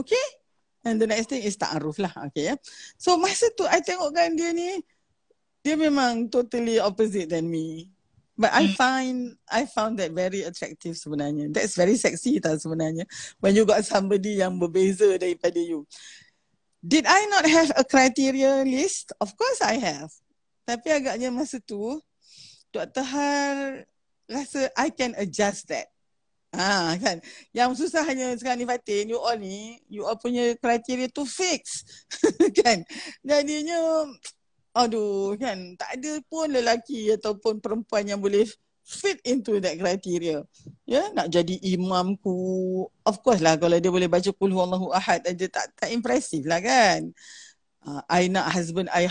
Okay? And the next thing is ta'aruf lah. Okay ya. So masa tu I tengok kan dia ni, dia memang totally opposite than me. But I hmm. find I found that very attractive sebenarnya. That's very sexy tau sebenarnya. When you got somebody yang berbeza daripada you. Did I not have a criteria list? Of course I have. Tapi agaknya masa tu Dr. Har rasa I can adjust that. Ha kan. Yang susah hanya sekarang ni Fatin, you all ni, you all punya criteria tu fix. kan. Jadinya aduh kan tak ada pun lelaki ataupun perempuan yang boleh fit into that criteria. Ya, yeah? nak jadi imamku. Of course lah kalau dia boleh baca qul huwallahu ahad aja tak tak impresif lah kan. Uh, I nak husband I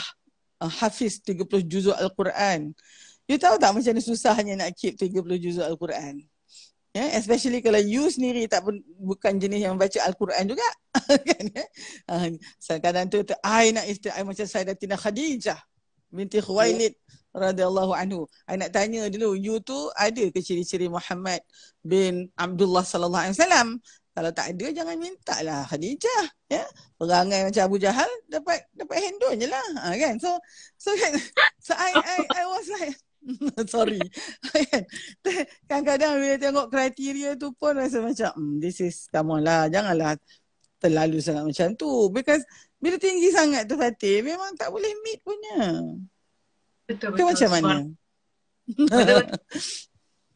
uh, hafiz 30 juzuk al-Quran. You tahu tak macam mana susahnya nak keep 30 juzuk al-Quran? Ya, yeah, especially kalau you sendiri tak pun, bukan jenis yang baca Al-Quran juga. kan ya? Uh, kadang tu, I nak isteri I macam Sayyidatina Khadijah binti Khuwailid yeah. radhiyallahu anhu. I nak tanya dulu, you tu ada ke ciri-ciri Muhammad bin Abdullah sallallahu alaihi wasallam? Kalau tak ada jangan minta lah Khadijah ya. Perangai macam Abu Jahal dapat dapat handle je lah. Ha, kan? So so kan so I I I was like Sorry. Kadang-kadang bila tengok kriteria tu pun rasa macam hmm, this is come on lah. Janganlah terlalu sangat macam tu. Because bila tinggi sangat tu Fatih memang tak boleh meet punya. Betul betul. macam mana?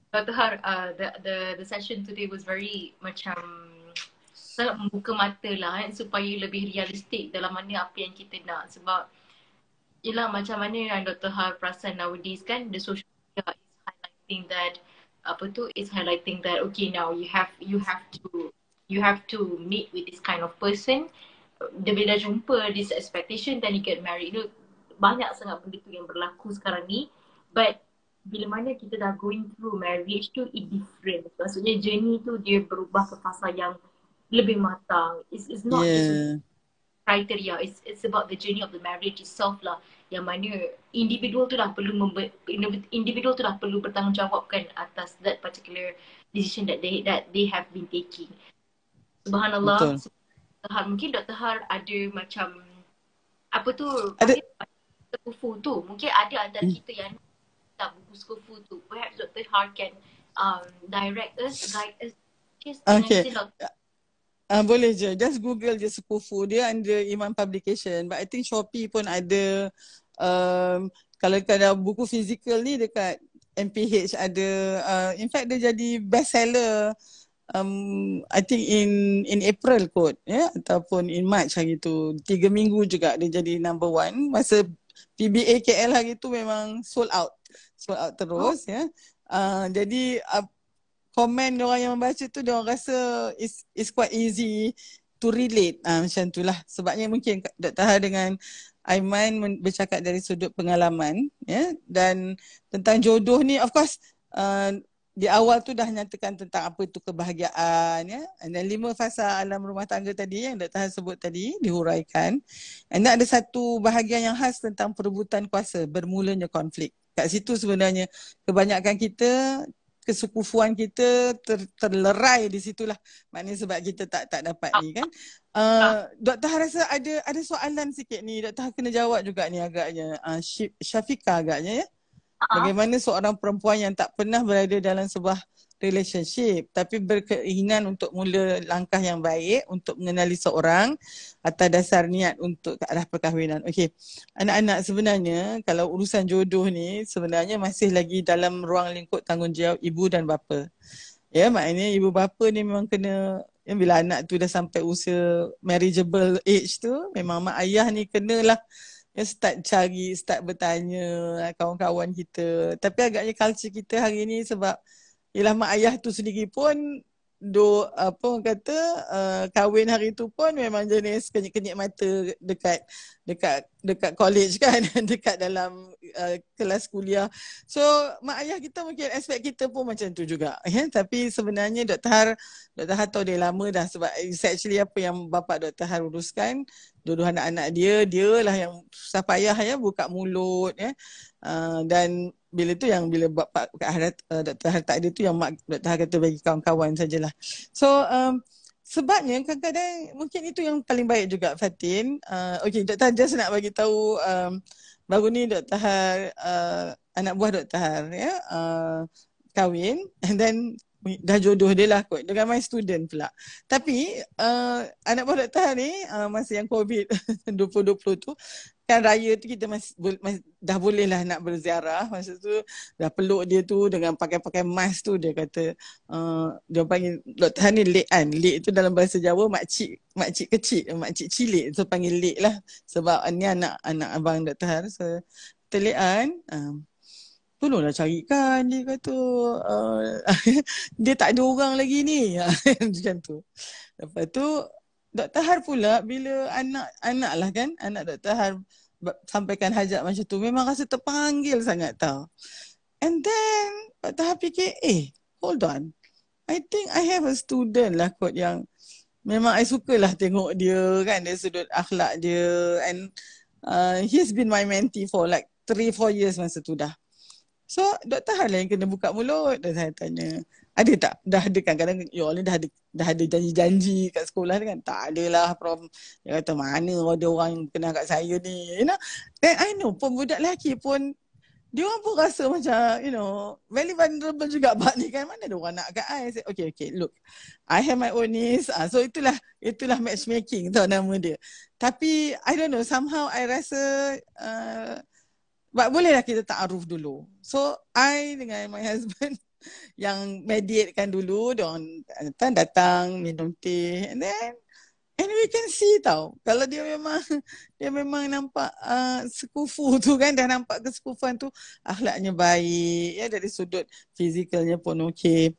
Dr. Har, uh, the, the the session today was very macam sangat membuka mata lah kan supaya lebih realistik dalam mana apa yang kita nak sebab Yelah macam mana yang Dr. Har perasan nowadays kan the social media is highlighting that apa tu is highlighting that okay now you have you have to you have to meet with this kind of person. Dia bila jumpa this expectation then you get married. You know, banyak sangat benda tu yang berlaku sekarang ni. But bila mana kita dah going through marriage tu it different. Maksudnya journey tu dia berubah ke fasa yang lebih matang. It's, it's not yeah criteria. It's it's about the journey of the marriage itself lah. Yang mana individual tu dah perlu membe- individual tu dah perlu bertanggungjawabkan atas that particular decision that they that they have been taking. Subhanallah. Har, mungkin Dr. Har ada macam apa tu ada. kufu tu. Mungkin ada antara hmm. kita yang tak buku kufu tu. Perhaps Dr. Har can um, direct us guide us. Okay Uh, boleh je. Just Google je Sekufu. Dia under Iman Publication. But I think Shopee pun ada. Um, kalau ada buku fizikal ni dekat MPH ada. Uh, in fact dia jadi best seller. Um, I think in in April kot. Ya? Yeah? Ataupun in March hari tu. Tiga minggu juga dia jadi number one. Masa PBA KL hari tu memang sold out. Sold out terus. Oh. Ya? Yeah? Uh, jadi uh, komen orang yang membaca tu dia orang rasa is is quite easy to relate. Uh, macam itulah. Sebabnya mungkin Dr. Ha dengan Aiman bercakap dari sudut pengalaman ya. Dan tentang jodoh ni of course uh, di awal tu dah nyatakan tentang apa itu kebahagiaan ya. Dan lima fasa alam rumah tangga tadi yang Dr. Ha sebut tadi dihuraikan. And ada satu bahagian yang khas tentang perebutan kuasa bermulanya konflik. Kat situ sebenarnya kebanyakan kita kesekufuan kita ter, terlerai di situlah. Maknanya sebab kita tak tak dapat ni kan. Uh, doktor rasa ada ada soalan sikit ni. Doktor kena jawab juga ni agaknya. Uh, Syafika agaknya ya. Bagaimana seorang perempuan yang tak pernah berada dalam sebuah relationship tapi berkeinginan untuk mula langkah yang baik untuk mengenali seorang atas dasar niat untuk ke arah perkahwinan. Okey. Anak-anak sebenarnya kalau urusan jodoh ni sebenarnya masih lagi dalam ruang lingkup tanggungjawab ibu dan bapa. Ya, maknanya ibu bapa ni memang kena ya, bila anak tu dah sampai usia marriageable age tu memang mak ayah ni kenalah ya start cari, start bertanya kawan-kawan kita. Tapi agaknya culture kita hari ni sebab Yelah mak ayah tu sendiri pun do apa orang kata uh, kahwin hari tu pun memang jenis kenyik-kenyik mata dekat dekat dekat college kan dekat dalam uh, kelas kuliah so mak ayah kita mungkin aspek kita pun macam tu juga ya tapi sebenarnya Dr. Har Dr. Har tahu dia lama dah sebab it's actually apa yang bapa Dr. Har uruskan dua-dua anak-anak dia dia lah yang susah payah ya buka mulut ya uh, dan bila tu yang bila buat Pak Harat uh, Dr. Har tak ada tu yang mak Dr. Har kata bagi kawan-kawan sajalah. So um, sebabnya kadang-kadang mungkin itu yang paling baik juga Fatin. Uh, okay Dr. Har just nak bagi tahu um, baru ni Dr. Har uh, anak buah Dr. Har ya uh, kahwin and then dah jodoh dia lah kot dengan my student pula. Tapi uh, anak buah Dr. Har ni uh, masa yang COVID 2020 tu kan raya tu kita masih, masih dah boleh lah nak berziarah. Masa tu dah peluk dia tu dengan pakai-pakai mask tu dia kata uh, dia panggil doktor ni lek kan lek tu dalam bahasa Jawa makcik makcik kecil makcik cilik. So panggil lek lah. Sebab ni anak anak abang doktor Har so telekan um, tolonglah carikan dia kata. Uh, dia tak ada orang lagi ni. Macam tu. Lepas tu Dr. Har pula bila anak-anak lah kan anak Dr. Har sampaikan hajat macam tu memang rasa terpanggil sangat tau. And then Dr. Har fikir eh hold on. I think I have a student lah kot yang memang I suka lah tengok dia kan dari sudut akhlak dia and uh, he's been my mentee for like 3-4 years masa tu dah. So Dr. Har lah yang kena buka mulut dan saya tanya ada tak? Dah ada kan kadang you all dah ada dah ada janji-janji kat sekolah ni kan? Tak adalah prom. Dia kata mana ada orang yang kenal kat saya ni. You know? Then I know pun budak lelaki pun dia orang pun rasa macam you know very vulnerable juga bab ni kan mana ada orang nak kat I say okay okay look I have my own needs uh, so itulah itulah matchmaking tau nama dia tapi I don't know somehow I rasa uh, bolehlah kita ta'aruf dulu. So I dengan my husband yang mediatekan dulu dia datang minum teh and then and we can see tau. Kalau dia memang dia memang nampak uh, sekufu tu kan dah nampak kesekufan tu akhlaknya baik ya dari sudut fizikalnya pun okey.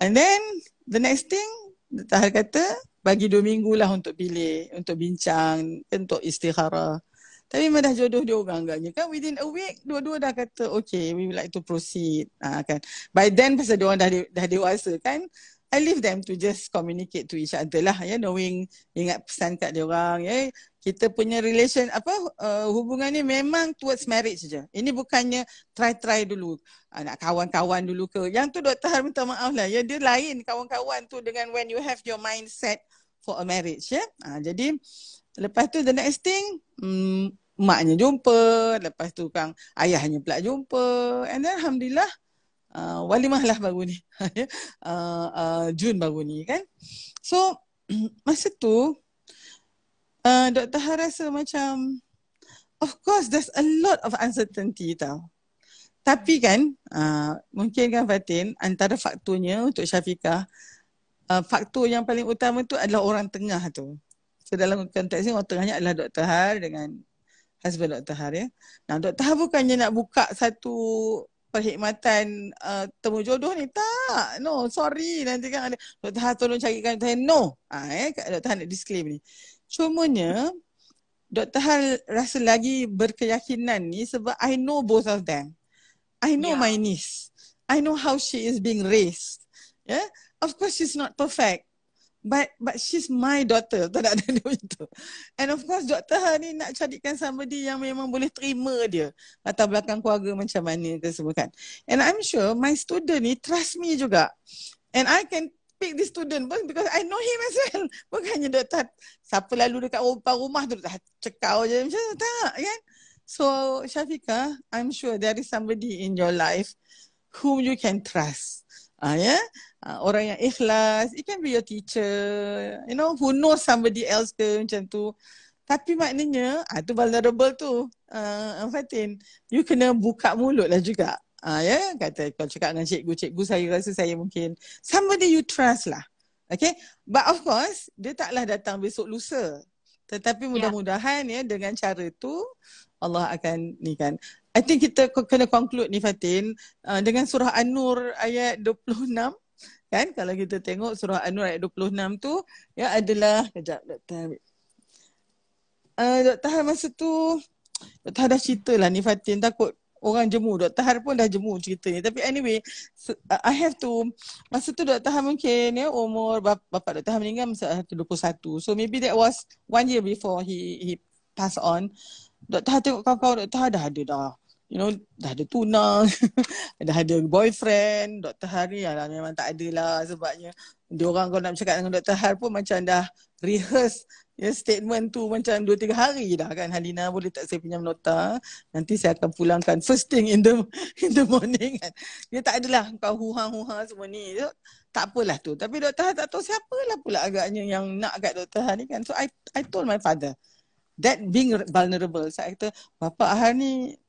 And then the next thing Tahir kata bagi dua minggu lah untuk pilih untuk bincang untuk istikharah tapi memang dah jodoh dia orang agaknya kan within a week dua-dua dah kata okay we would like to proceed. Ha, kan. By then pasal dia orang dah, dah dewasa kan I leave them to just communicate to each other lah ya knowing ingat pesan kat dia orang ya kita punya relation apa uh, hubungan ni memang towards marriage saja. Ini bukannya try-try dulu uh, nak kawan-kawan dulu ke. Yang tu doktor Har minta maaf lah ya dia lain kawan-kawan tu dengan when you have your mindset for a marriage ya. Uh, jadi lepas tu the next thing um, maknya jumpa, lepas tu kang ayahnya pula jumpa. And then alhamdulillah uh, walimah lah baru ni. uh, uh, Jun baru ni kan. So masa tu uh, Dr. Har rasa macam of course there's a lot of uncertainty tau. Tapi kan uh, mungkin kan Fatin antara faktornya untuk Syafiqah uh, faktor yang paling utama tu adalah orang tengah tu. So dalam konteks ni orang tengahnya adalah Dr. Har dengan husband Dr. Har ya. Nah Dr. Har bukannya nak buka satu perkhidmatan uh, temu jodoh ni tak no sorry nanti kan ada Dr. Har tolong carikan Dr. Har no ah eh Dr. Har nak disclaim ni cumanya Dr. Har rasa lagi berkeyakinan ni sebab I know both of them I know yeah. my niece I know how she is being raised yeah of course she's not perfect But but she's my daughter. Tak ada dia itu. And of course Dr. Ha ni nak carikan somebody yang memang boleh terima dia. Latar belakang keluarga macam mana ke semua kan. And I'm sure my student ni trust me juga. And I can pick this student pun because I know him as well. Bukannya Dr. Siapa lalu dekat rumah, rumah tu dah cekau je macam tu. Tak kan. So Syafiqah, I'm sure there is somebody in your life whom you can trust. Ah uh, ya. Yeah? Uh, orang yang ikhlas it can be your teacher you know who knows somebody else ke macam tu. Tapi maknanya ah tu vulnerable tu. Uh, Fatin you kena buka mulut lah juga. Ah uh, ya yeah? kata kalau cakap dengan cikgu cikgu saya rasa saya mungkin somebody you trust lah. Okay? But of course dia taklah datang besok lusa. Tetapi ya. mudah-mudahan ya dengan cara tu Allah akan ni kan. I think kita kena conclude ni Fatin. Uh, dengan surah An-Nur ayat 26 kan? Kalau kita tengok surah An-Nur ayat 26 tu ya adalah kejap doktor uh, doktor masa tu doktor dah cerita lah ni Fatin takut orang jemu. Doktor Har pun dah jemu cerita ni tapi anyway uh, I have to masa tu doktor Har mungkin ya umur bap- bapak doktor Har meninggal masa 21 so maybe that was one year before he he pass on. Doktor Har tengok kawan-kawan doktor Har dah ada dah you know dah ada tunang dah ada boyfriend Dr. Hari lah memang tak ada lah sebabnya dia orang kalau nak bercakap dengan Dr. Har pun macam dah rehearse ya statement tu macam 2 3 hari dah kan Halina boleh tak saya pinjam nota nanti saya akan pulangkan first thing in the in the morning kan dia tak adalah kau huha-huha semua ni so, tak apalah tu tapi Dr. Har tak tahu siapa lah pula agaknya yang nak kat Dr. Har ni kan so I I told my father that being vulnerable saya kata bapa Har ni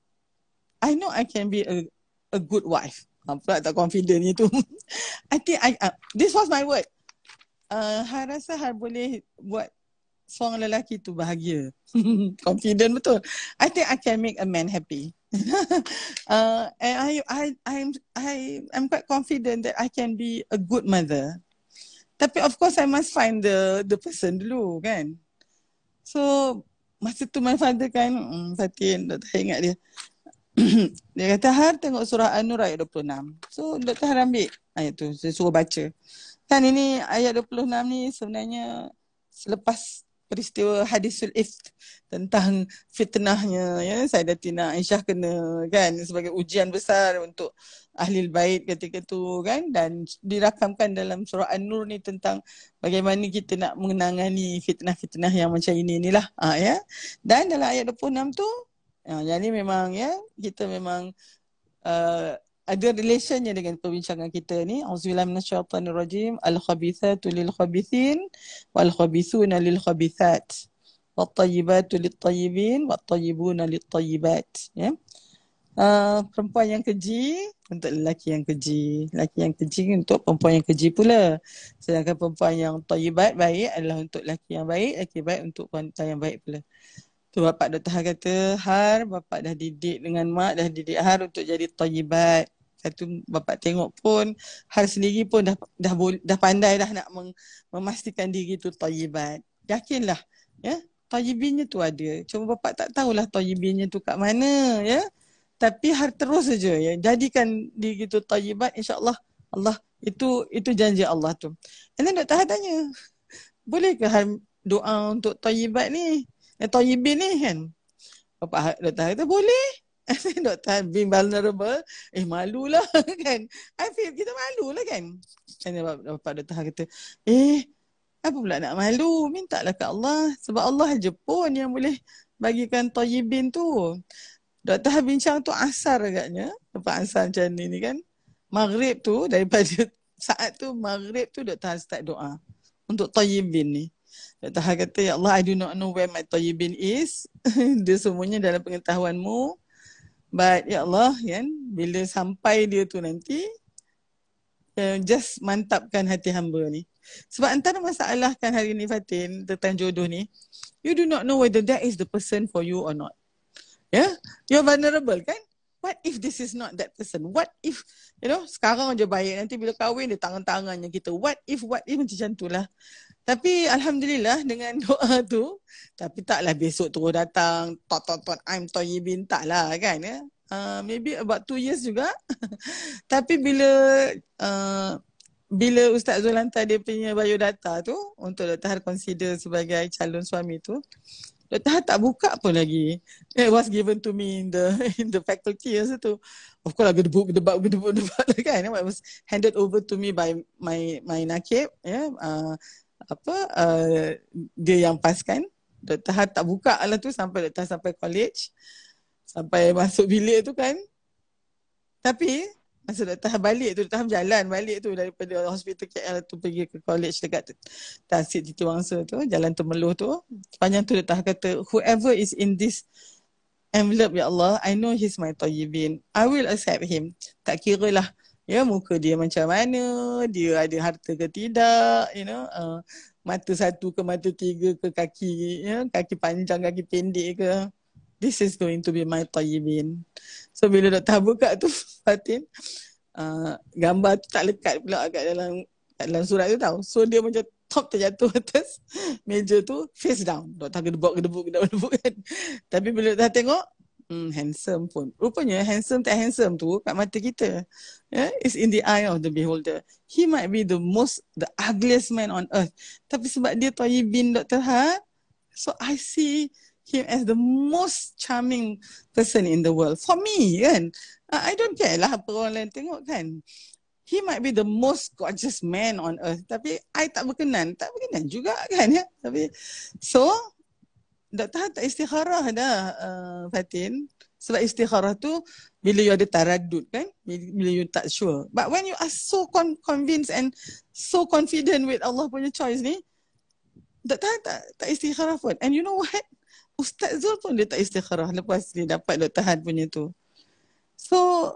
I know I can be a a good wife. Apa tak confident ni tu. I think I uh, this was my word. Uh, Har rasa Har boleh buat seorang lelaki tu bahagia. confident betul. I think I can make a man happy. uh, and I I I'm I I'm quite confident that I can be a good mother. Tapi of course I must find the the person dulu kan. So masa tu my father kan, hmm, Fatin, tak ingat dia. dia kata Har tengok surah An-Nur ayat 26. So Dr. Har ambil ayat tu. Saya suruh baca. Kan ini ayat 26 ni sebenarnya selepas peristiwa hadisul if tentang fitnahnya ya saya Tina Aisyah kena kan sebagai ujian besar untuk ahli bait ketika tu kan dan dirakamkan dalam surah An-Nur ni tentang bagaimana kita nak menangani fitnah-fitnah yang macam ini inilah ha, ya dan dalam ayat 26 tu Ya, yang ni memang ya kita memang uh, ada relationnya dengan perbincangan kita ni. Auzubillahi minasyaitonirrajim. Al-khabithatu lil-khabithin wal-khabithuna lil-khabithat. Wat-tayyibatu lit-tayyibin wat-tayyibuna lit-tayyibat. Ya. Uh, perempuan yang keji untuk lelaki yang keji. Lelaki yang keji untuk perempuan yang keji pula. Sedangkan perempuan yang tayyibat baik adalah untuk lelaki yang baik. Lelaki baik untuk wanita yang baik pula. Tu bapak Dr. Har kata, Har, bapak dah didik dengan mak, dah didik Har untuk jadi tajibat. Satu bapak tengok pun, Har sendiri pun dah dah dah pandai dah nak mem- memastikan diri tu tajibat. Yakinlah, ya. Tajibinnya tu ada. Cuma bapak tak tahulah tajibinnya tu kat mana, ya. Tapi Har terus saja, ya. Jadikan diri tu tajibat, insyaAllah Allah itu itu janji Allah tu. And then Dr. Har tanya, bolehkah Har doa untuk tajibat ni? Yang Tayyibin ni kan. Bapak doktor kata boleh. doktor being vulnerable. Eh malulah kan. I feel kita malulah kan. Dan bapak doktor kata eh apa pula nak malu. Mintalah ke Allah. Sebab Allah je pun yang boleh bagikan Tayyibin tu. Doktor bincang tu asar agaknya. Bapak asar macam ni, kan. Maghrib tu daripada saat tu maghrib tu doktor start doa. untuk tayyibin ni. Dr. Ha kata, Ya Allah, I do not know where my tayyibin is. dia semuanya dalam pengetahuanmu. But ya Allah, kan, bila sampai dia tu nanti, uh, just mantapkan hati hamba ni. Sebab antara masalah kan hari ni Fatin tentang jodoh ni, you do not know whether that is the person for you or not. Yeah, you're vulnerable kan? What if this is not that person? What if, you know, sekarang je baik, nanti bila kahwin dia tangan-tangannya kita. What if, what if macam tu lah. Tapi Alhamdulillah dengan doa tu, tapi taklah besok terus datang, tot tot tot, I'm Toyibin, taklah kan ya. Uh, maybe about two years juga. tapi bila uh, bila Ustaz Zul hantar dia punya biodata tu untuk Dr. Har consider sebagai calon suami tu, Dr. Har tak buka pun lagi. It was given to me in the in the faculty masa tu. Of course, ada book, debak, debak, debak lah kan. It was handed over to me by my my nakib. Yeah, uh, apa, uh, dia yang paskan. Dr. Har tak buka lah tu sampai Dr. Har sampai college. Sampai masuk bilik tu kan. Tapi Masa dah tahap balik tu, tahap jalan balik tu daripada hospital KL tu pergi ke college dekat Tasik Titi Wangsa tu, jalan Temeluh tu. Sepanjang tu dia kata, whoever is in this envelope, Ya Allah, I know he's my Tayyibin. I will accept him. Tak kira lah, ya muka dia macam mana, dia ada harta ke tidak, you know. Uh, mata satu ke mata tiga ke kaki, ya, kaki panjang, kaki pendek ke this is going to be my tayyibin. So bila doktor buka tu Fatin, uh, gambar tu tak lekat pula kat dalam kat dalam surat tu tau. So dia macam top terjatuh atas meja tu face down. Doktor gedebuk gedebuk gedebuk gedebuk kan. Tapi bila doktor tengok, hmm, handsome pun. Rupanya handsome tak handsome tu kat mata kita. Yeah, it's in the eye of the beholder. He might be the most, the ugliest man on earth. Tapi sebab dia tayyibin Dr. Ha, so I see him as the most charming person in the world. For me, kan? I don't care lah apa orang lain tengok kan. He might be the most gorgeous man on earth. Tapi I tak berkenan. Tak berkenan juga kan ya. Tapi so, Dr. tak istikharah dah uh, Fatin. Sebab istikharah tu bila you ada taradud kan. Bila you tak sure. But when you are so con- convinced and so confident with Allah punya choice ni. Dr. tak, tak istikharah pun. And you know what? Ustaz Zul pun dia tak istikharah lepas dia dapat Dr. Han punya tu. So,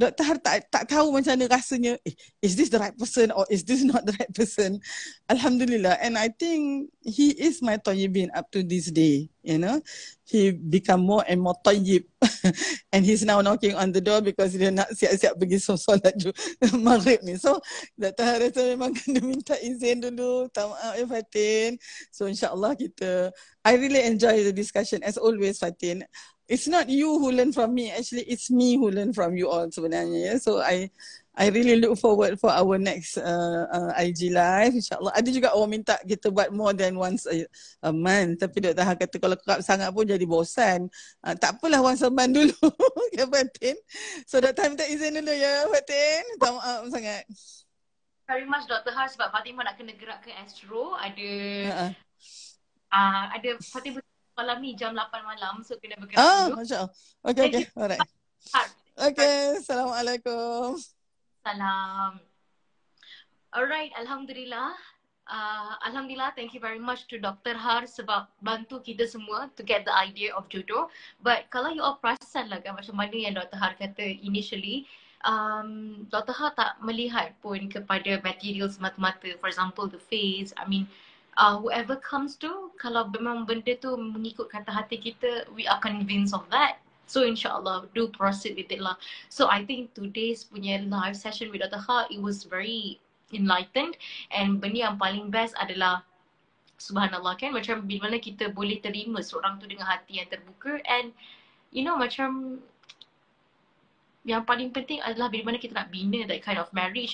Han tak, tak tahu macam mana rasanya, eh, is this the right person or is this not the right person? Alhamdulillah. And I think he is my tayyibin up to this day, you know. He become more and more tayyib. and he's now knocking on the door because dia nak siap-siap pergi solat maghrib ni. So. Han rasa memang kena minta izin dulu. Tak maaf ya Fatin. So, insyaAllah kita, I really enjoy the discussion as always Fatin it's not you who learn from me actually it's me who learn from you all sebenarnya ya so i i really look forward for our next uh, uh, IG live insyaallah ada juga orang minta kita buat more than once a, a month tapi Dr. Ha kata kalau kerap sangat pun jadi bosan uh, tak apalah once a month dulu ya Fatin so Dr. minta izin dulu ya Fatin minta maaf sangat very much Dr. Ha sebab Fatimah nak kena gerak ke Astro ada uh-uh. uh, ada Fatimah malam ni jam 8 malam so kena bergerak ah, dulu. Masya Allah. Okay, okay. Alright. Okay, Assalamualaikum. Salam. Alright, Alhamdulillah. Uh, Alhamdulillah, thank you very much to Dr. Har sebab bantu kita semua to get the idea of jodoh. But kalau you all perasan lah kan macam mana yang Dr. Har kata initially, um, Dr. Har tak melihat pun kepada material semata-mata. For example, the face. I mean, uh, whoever comes to kalau memang benda tu mengikut kata hati kita we are convinced of that. So insyaallah do proceed with it lah. So i think today's punya live session with Dr. Ha it was very enlightened. And benda yang paling best adalah subhanallah kan? Macam bila kita boleh terima seorang tu dengan hati yang terbuka. And you know macam yang paling penting adalah bila kita nak bina that kind of marriage